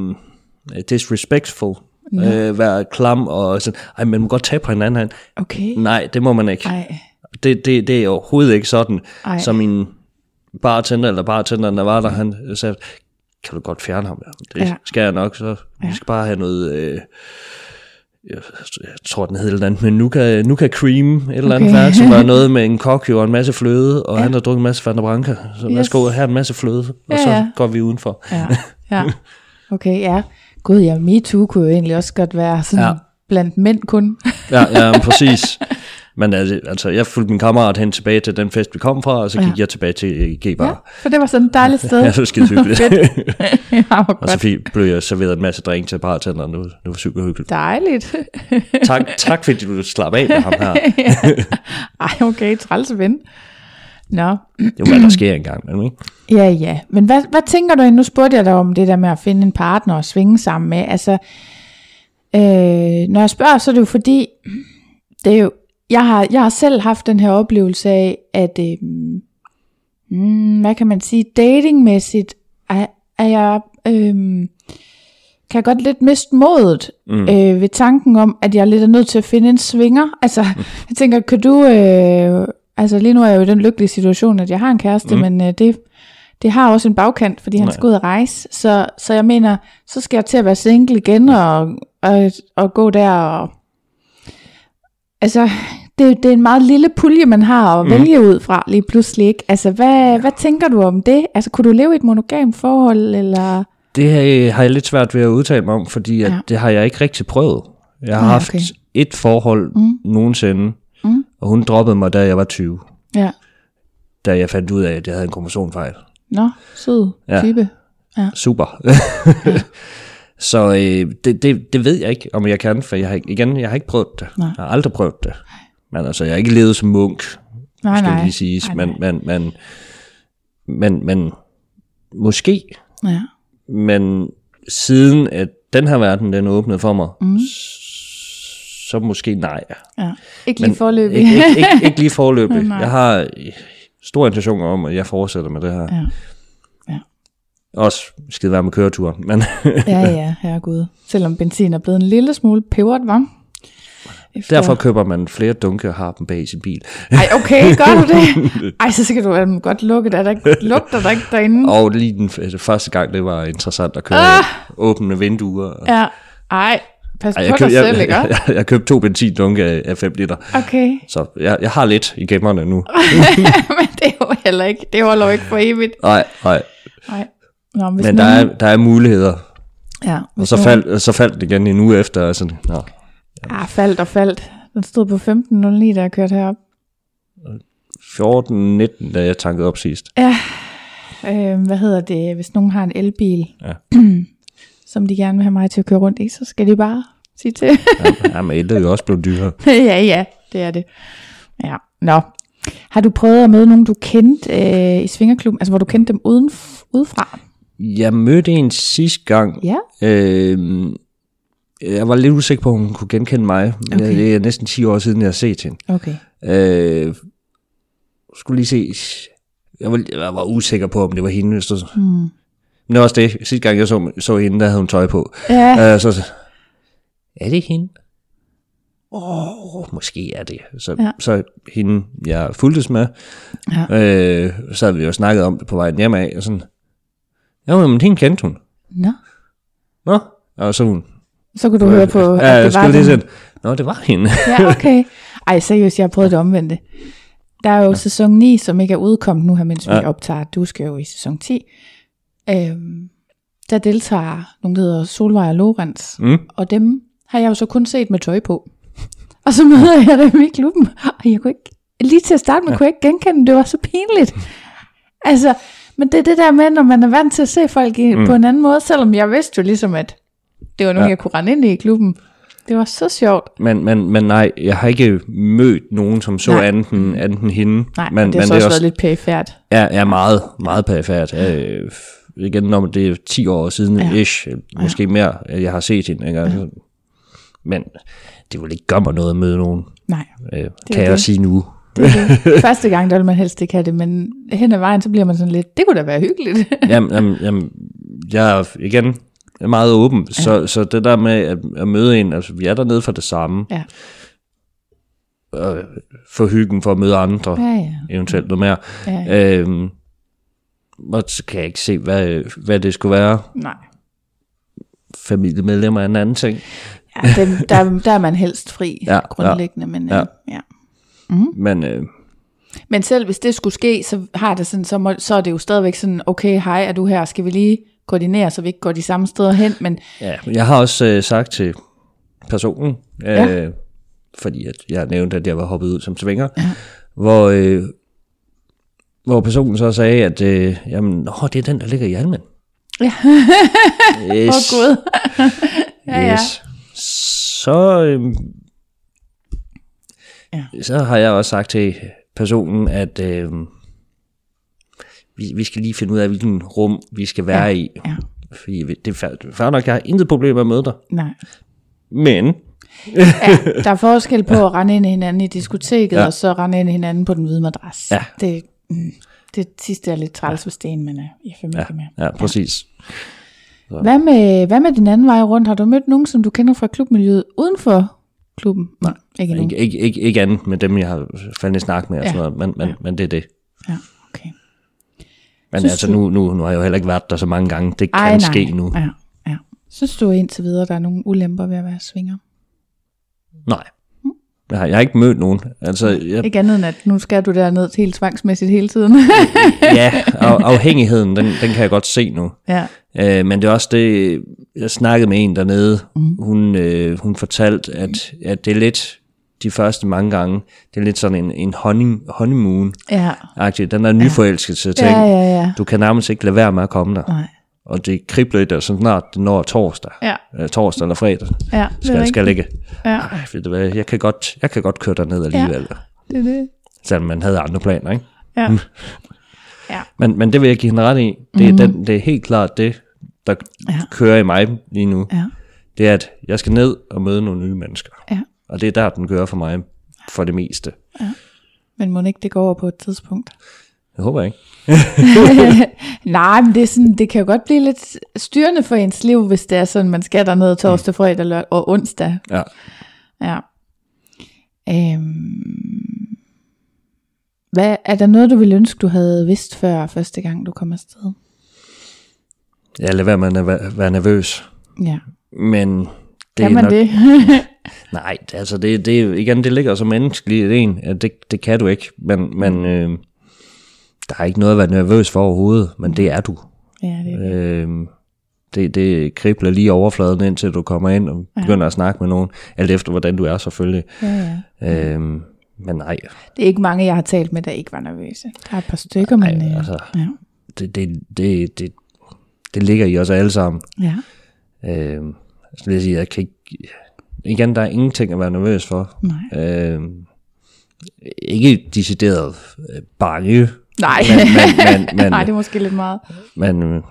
disrespectful, øh, være klam, og sådan, ej, man må godt tage på hinanden. Han, Okay. Nej, det må man ikke. Ej. Det, det, det er overhovedet ikke sådan. Ej. Så min bartender, eller bartenderen, der var der, han sagde, kan du godt fjerne ham? Det Ja. ja. skal jeg nok, så ja. vi skal bare have noget... Øh, jeg, jeg tror, den hed et andet, men Nuka, Nuka Cream, et eller andet Okay. som var noget med en kokjo og en masse fløde, og ja. han har drukket en masse Fanta Branca, så Yes. værsgo, her er en masse fløde, og Ja, så ja. går vi udenfor. Ja. ja. Okay, ja. Gud, ja, MeToo kunne jo egentlig også godt være sådan ja. Ja. blandt mænd kun. Ja, ja, præcis. Men altså, jeg fulgte min kammerat hen tilbage til den fest, vi kom fra, og så gik Ja. ja. jeg tilbage til G-bar. Ja, for det var sådan et dejligt sted. Ja, det var skide hyggeligt. Ja, hvor Og så fik, blev jeg serveret en masse drink til bartenderen. Nu, nu var super hyggeligt. Dejligt. Tak, tak fordi du slap af med ham her. Ej, okay, træls ven. Nå, Det er jo, hvad der sker engang. Men, ikke? ja, ja. Men hvad, hvad tænker du, nu spurgte jeg dig om det der med at finde en partner og svinge sammen med. Altså, øh, når jeg spørger, så er det jo fordi, det er jo, jeg har, jeg har selv haft den her oplevelse af, at, øh, mm, hvad kan man sige, datingmæssigt, er, er jeg, øh, kan jeg godt lidt miste modet mm. øh, ved tanken om, at jeg lidt er nødt til at finde en svinger. Altså, jeg tænker, kan du... Øh, altså, lige nu er jeg jo i den lykkelige situation, at jeg har en kæreste, mm. men øh, det, det har også en bagkant, fordi han Nej. skal ud og rejse. Så, så jeg mener, så skal jeg til at være single igen, og, og, og gå der og... Altså, det, det er en meget lille pulje, man har at mm. vælge ud fra lige pludselig, ikke? Altså, hvad, hvad tænker du om det? Altså, kunne du leve i et monogamt forhold, eller... Det øh, har jeg lidt svært ved at udtale mig om, fordi at Ja. ja. det har jeg ikke rigtig prøvet. Jeg har haft okay. et forhold mm. nogensinde. Og hun droppede mig, da jeg var 20. Ja. Da jeg fandt ud af, at jeg havde en kromosomfejl. Nå, sød Ja. type. Ja. Super. Så øh, det, det, det ved jeg ikke, om jeg kan, for jeg har, igen, jeg har ikke prøvet det. Nej. Jeg har aldrig prøvet det. Men altså, jeg har ikke levet som munk, Nej, skal nej. lige siges. nej, Men, men, men, men, men måske, Ja. men siden at den her verden, den åbnede for mig, mm. Så måske nej. ja. Ikke lige Men forløbig. Ikke, ikke, ikke, ikke lige forløbig. Jeg har stor intention om, at jeg fortsætter med det her. Ja. Ja. Også skide være med køreturen, men ja, ja, herregud. Selvom benzin er blevet en lille smule peberet, var. Efter... derfor køber man flere dunke og har dem bag i sin bil. Ej, okay, gør du det? Ej, så skal du um, godt lukke det. Er der ikke, lugter der ikke derinde? Og lige den første gang, det var interessant at køre Ah! åbne vinduer. og- Ja. Ej, pas Ej, på jeg, dig køb, jeg, selv, ikke? jeg, jeg, jeg købte to benzindunke af, af 5 liter, Okay. så jeg, jeg har lidt i gemmerne nu. Men det er jo heller ikke, det holder jo ikke for evigt. Nej, nej. Nej. Nå, hvis Men der nogen- er, der er muligheder. ja, Og så nogen- faldt, så faldt det igen en uge efter. Sådan, nå, Ah, faldt og faldt. Den stod på 15.09, da jeg kørte herop. 14-19, da jeg tankede op sidst. Ja, øh, hvad hedder det, hvis nogen har en elbil, Ja. som de gerne vil have mig til at køre rundt i, så skal de bare sige til. Ja, men el er jo også blevet dyrere. ja, ja, det er det. Ja, nå. Har du prøvet at møde nogen, du kendte øh, i Svingerklubben, altså hvor du kendte dem uden, udefra? Jeg mødte en sidste gang. Ja. Øh, jeg var lidt usikker på, om hun kunne genkende mig. Okay. Okay. Det er næsten 10 år siden, jeg har set hende. Okay. Øh, skulle lige se. Jeg var, jeg var usikker på, om det var hende. Så, mm. Men det var også det. Sidste gang, jeg så, så hende, der havde hun tøj på. Ja, Øh, så, er det hende? Åh, oh, måske er det. Så, Ja. ja. så hende, jeg fulgtes med, Ja. øh, så havde vi jo snakket om det på vejen hjem af, og sådan, jo, men hende kendte hun. nå. Nå, og så hun, Så kunne du høre på, ja, at jeg det var lige sådan, nå, det var hende. Ja, okay. Ej, seriøst, jeg har prøvet det omvendte. Der er jo ja. sæson 9, som ikke er udkommet nu her, mens ja. vi Ja. optager. Du skal jo i sæson 10. Øhm, der deltager nogle, der hedder Solvej og Lorenz. Mm. Og dem har jeg jo så kun set med tøj på. Og så møder jeg dem i klubben, og jeg kunne ikke, lige til at starte med, ja. kunne jeg ikke genkende. Det var så pinligt. Altså, men det er det der med, når man er vant til at se folk i, mm. på en anden måde, selvom jeg vidste jo ligesom, at det var nogen, ja. Ja. jeg kunne rende ind i i klubben. Det var så sjovt. Men, men, men nej, jeg har ikke mødt nogen, som så Nej. andet end hende. Nej, men, men det har så også været lidt pæfærd. er, er meget, meget perifært. Øh, igen, når det er 10 år siden, Ja. ja. ish, måske mere, at jeg har set hende. Ikke? Ja. Men det vil ikke gøre mig noget at møde nogen, Nej, øh, kan jeg det. sige nu. det er det. Første gang, der vil man helst ikke have det, men hen ad vejen, så bliver man sådan lidt, det kunne da være hyggeligt. jamen, jamen, jamen, jeg er igen er meget åben, ja. så, så det der med at, at møde en, altså vi er dernede for det samme, ja. øh, for hyggen, for at møde andre, Ja, ja. eventuelt noget mere. ja, ja. Øhm, og så kan jeg ikke se, hvad, hvad det skulle være. Nej. Familiemedlemmer er en anden ting. Ja, dem, der, der er man helst fri, ja, Ja, grundlæggende. Men, ja. ja. ja. Men øh, men selv hvis det skulle ske, så, har det sådan, så, må, så er det jo stadigvæk sådan, okay, hej, er du her? Skal vi lige koordinere, så vi ikke går de samme steder hen? Men ja, jeg har også øh, sagt til personen, øh, Ja. fordi at jeg nævnte, at jeg var hoppet ud som svinger, ja. hvor, øh, hvor personen så sagde, at øh, jamen, nå, det er den, der ligger i almen. Ja. yes, åh oh, gud. ja, ja. yes. Så, øh, Ja. så har jeg også sagt til personen, at øh, vi, vi skal lige finde ud af, hvilken rum vi skal være Ja, i. ja. Fordi det er fair- nok, jeg har intet problem med at møde dig. Nej. Men, Ja, der er forskel på at rende ind i hinanden i diskoteket, ja. Ja. og så rende ind i hinanden på den hvide madras. Ja. Det, mm, det sidste er lidt træls, hvis det er en, man er familie med. ja, præcis. Hvad med, hvad med den anden vej rundt? Har du mødt nogen, som du kender fra klubmiljøet uden for klubben? Nej, ikke. Ikke, ikke, ikke, ikke andet med dem, jeg har faldet i snak med og Ja. sådan noget, men, men, Ja. men det er det. Ja, okay. Men Synes altså du- nu, nu, nu har jeg jo heller ikke været der så mange gange. Det kan Ej, nej. ske nu. Ja, ja. Synes du indtil videre, der er nogle ulemper ved at være svinger? Nej. Jeg har, jeg har ikke mødt nogen. Altså, jeg, Ikke andet end, at nu skal du derned helt tvangsmæssigt hele tiden. ja, af, afhængigheden, den, den kan jeg godt se nu. ja. Øh, men det er også det, jeg snakkede med en dernede, mm. hun, øh, hun fortalte, at, at det er lidt, de første mange gange, det er lidt sådan en, en honey, honeymoon Ja. Den der nyforelskelse ting. Ja, ja, ja. Du kan nærmest ikke lade være med at komme der. Nej. Og det kribler lidt, og så snart det når torsdag, Ja. øh, torsdag eller fredag, Ja, det skal, skal jeg rigtigt. ligge. Ja, Ej, ved du hvad, jeg kan godt, jeg kan godt køre derned alligevel. Ja. det er det. Selvom man havde andre planer, ikke? Ja. Mm. Ja. Men, men det vil jeg give hende ret i. Det er, mm. den, det er helt klart det, der Ja. ja. kører i mig lige nu. Ja. Det er, at jeg skal ned og møde nogle nye mennesker. Ja. Og det er der, den kører for mig for det meste. Men må ikke det går over på et tidspunkt? Jeg håber ikke. Nej, men det, er sådan, det kan jo godt blive lidt styrende for ens liv, hvis det er sådan, man skal derned torsdag, fredag lørdag og onsdag. Ja. Ja. Øhm, hvad, er der noget, du ville ønske, du havde vidst før første gang, du kom afsted? Jeg lader være med at være- nervøs. Ja. Men det Kan er man nok, det? Nej, det- altså det, det, er- igen, det ligger så menneskeligt i en. at Det, det kan du ikke. Men, men øh, der er ikke noget at være nervøs for overhovedet. Men det er du. ja, det er det. Øh, det, det kribler lige overfladen, indtil du kommer ind og begynder at snakke med nogen. Alt efter, hvordan du er selvfølgelig. Ja, ja. Øh, men nej, Det er ikke mange, jeg har talt med, der ikke var nervøse. Der er et par stykker, men... Nej, øh, altså. ja. det, det, det, det, det ligger i os alle sammen. ja. Øh, så vil jeg sige, jeg kan ikke... Igen, der er ingenting at være nervøs for. Nej. Øh, ikke decideret øh, bange, Nej. Men- men- men- men- Nej, det er måske lidt meget. men øh,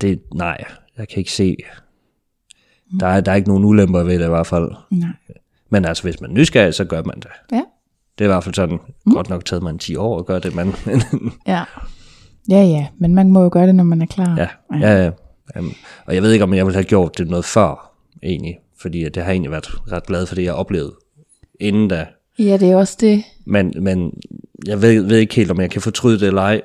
det, nej, jeg kan ikke se. Der er, der er ikke nogen ulemper ved det i hvert fald. Nej. Men altså, hvis man er nysgerrig, så gør man det. Ja. Det er i hvert fald sådan, mm. godt nok taget man 10 år at gøre det, men Ja. Ja, ja, men man må jo gøre det, når man er klar. ja, ja, ja. Um, og jeg ved ikke, om jeg ville have gjort det noget før, egentlig. Fordi det har egentlig været ret glad for det, jeg oplevede inden da. Ja det er også det. Men, men jeg ved, ved ikke helt, om jeg kan fortryde det eller ej.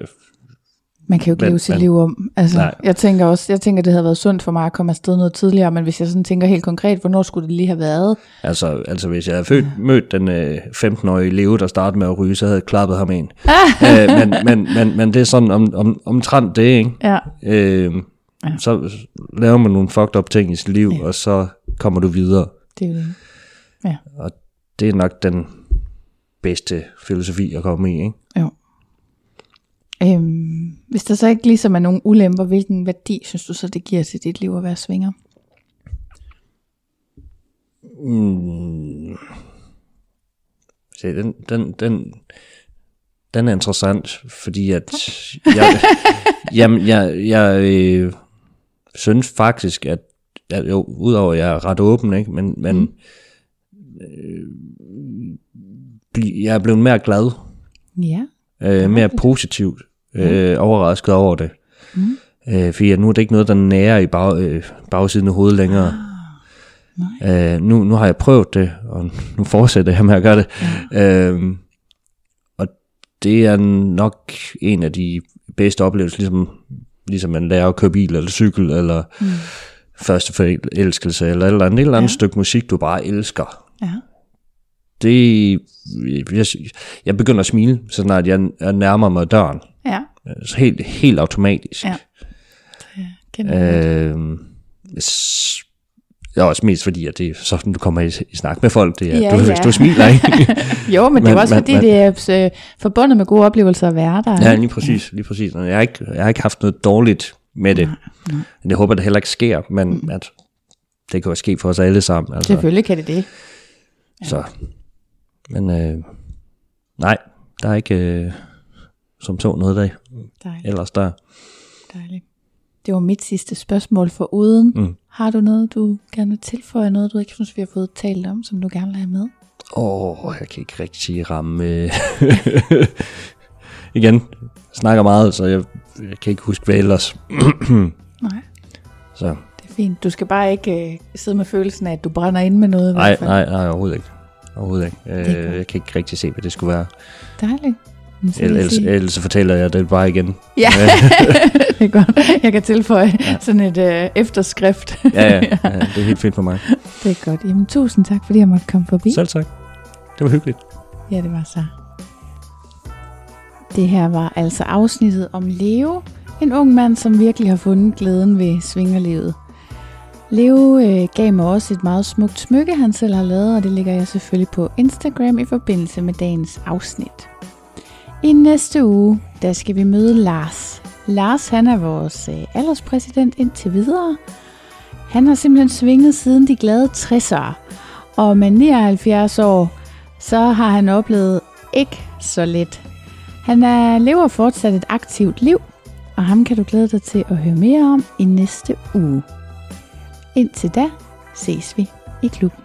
Man kan jo ikke Men- leve sit men- liv om. Altså, Nej. jeg tænker også, jeg tænker, det havde været sundt for mig at komme afsted noget tidligere, men hvis jeg sådan tænker helt konkret, hvornår skulle det lige have været? Altså, altså hvis jeg havde født, mødt den øh, 15-årige Leo, der startede med at ryge, så havde jeg klappet ham en. øh, men, men, men, men det er sådan om, om, omtrent det, ikke? Ja. Øh, Ja. Så laver man nogle fucked up ting i sit liv, ja. og så kommer du videre. Det er jo det. Ja. Og det er nok den bedste filosofi at komme i, ikke? Jo. Øhm, hvis der så ikke ligesom er nogen ulemper, hvilken værdi synes du så, det giver til dit liv at være svinger? Mm. Se, den, den, den, den er interessant, fordi at jeg, jamen, jeg, jeg øh, synes faktisk, at, at jo, udover at jeg er ret åben, ikke, men, men Mm. øh, jeg er blevet mere glad, Ja. øh, mere positivt øh, overrasket over det. Mm. Øh, fordi nu er det ikke noget, der nærer i bag, øh, bagsiden af hovedet længere. Ah, Øh, nu, nu har jeg prøvet det, og nu fortsætter jeg med at gøre det. Øh, og det er nok en af de bedste oplevelser, ligesom, ligesom man lærer at køre bil eller cykel, eller mm. første forelskelse, eller et eller andet, et eller andet Ja. stykke musik, du bare elsker. Ja. Det, jeg, jeg begynder at smile, så snart jeg, jeg nærmer mig døren. Ja. Så helt, helt automatisk. Ja. Det jeg godt. Øh, er også mest fordi, at det er sådan, du kommer i, i snak med folk, det er, Ja, ja, du, ja. du smiler, ikke? Jo, men, det er men- også men- fordi, men- det er øh, forbundet med gode oplevelser at være der. ja, lige præcis, lige præcis. Jeg har, ikke, jeg har ikke haft noget dårligt med det. Men jeg håber, det heller ikke sker, men mm. at det kan jo ske for os alle sammen. Altså, Selvfølgelig kan det det. så. Men øh, nej, der er ikke øh, som så noget der Dejligt. ellers der. Dejligt. Det var mit sidste spørgsmål for uden. Mm. Har du noget, du gerne vil tilføje? Noget, du ikke synes, vi har fået talt om, som du gerne vil have med? Åh, oh, jeg kan ikke rigtig ramme... øh, Igen, snakker meget, så jeg, jeg kan ikke huske, hvad ellers. Nej. Så Det er fint. Du skal bare ikke øh, sidde med følelsen af, at du brænder ind med noget. i nej, hvert fald. nej, nej, overhovedet ikke. Overhovedet ikke. Øh, jeg kan ikke rigtig se, hvad det skulle være. Dejligt. Ellers, ellers fortæller jeg det bare igen. Ja, det er godt. Jeg kan tilføje ja. sådan et øh, efterskrift. Ja, ja, ja, det er helt fint for mig. Det er godt. Jamen, tusind tak, fordi jeg måtte komme forbi. Selv tak. Det var hyggeligt. Ja, det var så. Det her var altså afsnittet om Leo, en ung mand, som virkelig har fundet glæden ved svingerlivet. Leo øh, gav mig også et meget smukt smykke, han selv har lavet, og det lægger jeg selvfølgelig på Instagram i forbindelse med dagens afsnit. I næste uge, der skal vi møde Lars. Lars, han er vores øh, alderspræsident indtil videre. Han har simpelthen svinget siden de glade 60'ere, og med 79 år, så har han oplevet ikke så lidt. Han er, lever fortsat et aktivt liv, og ham kan du glæde dig til at høre mere om i næste uge. Indtil da ses vi i klubben.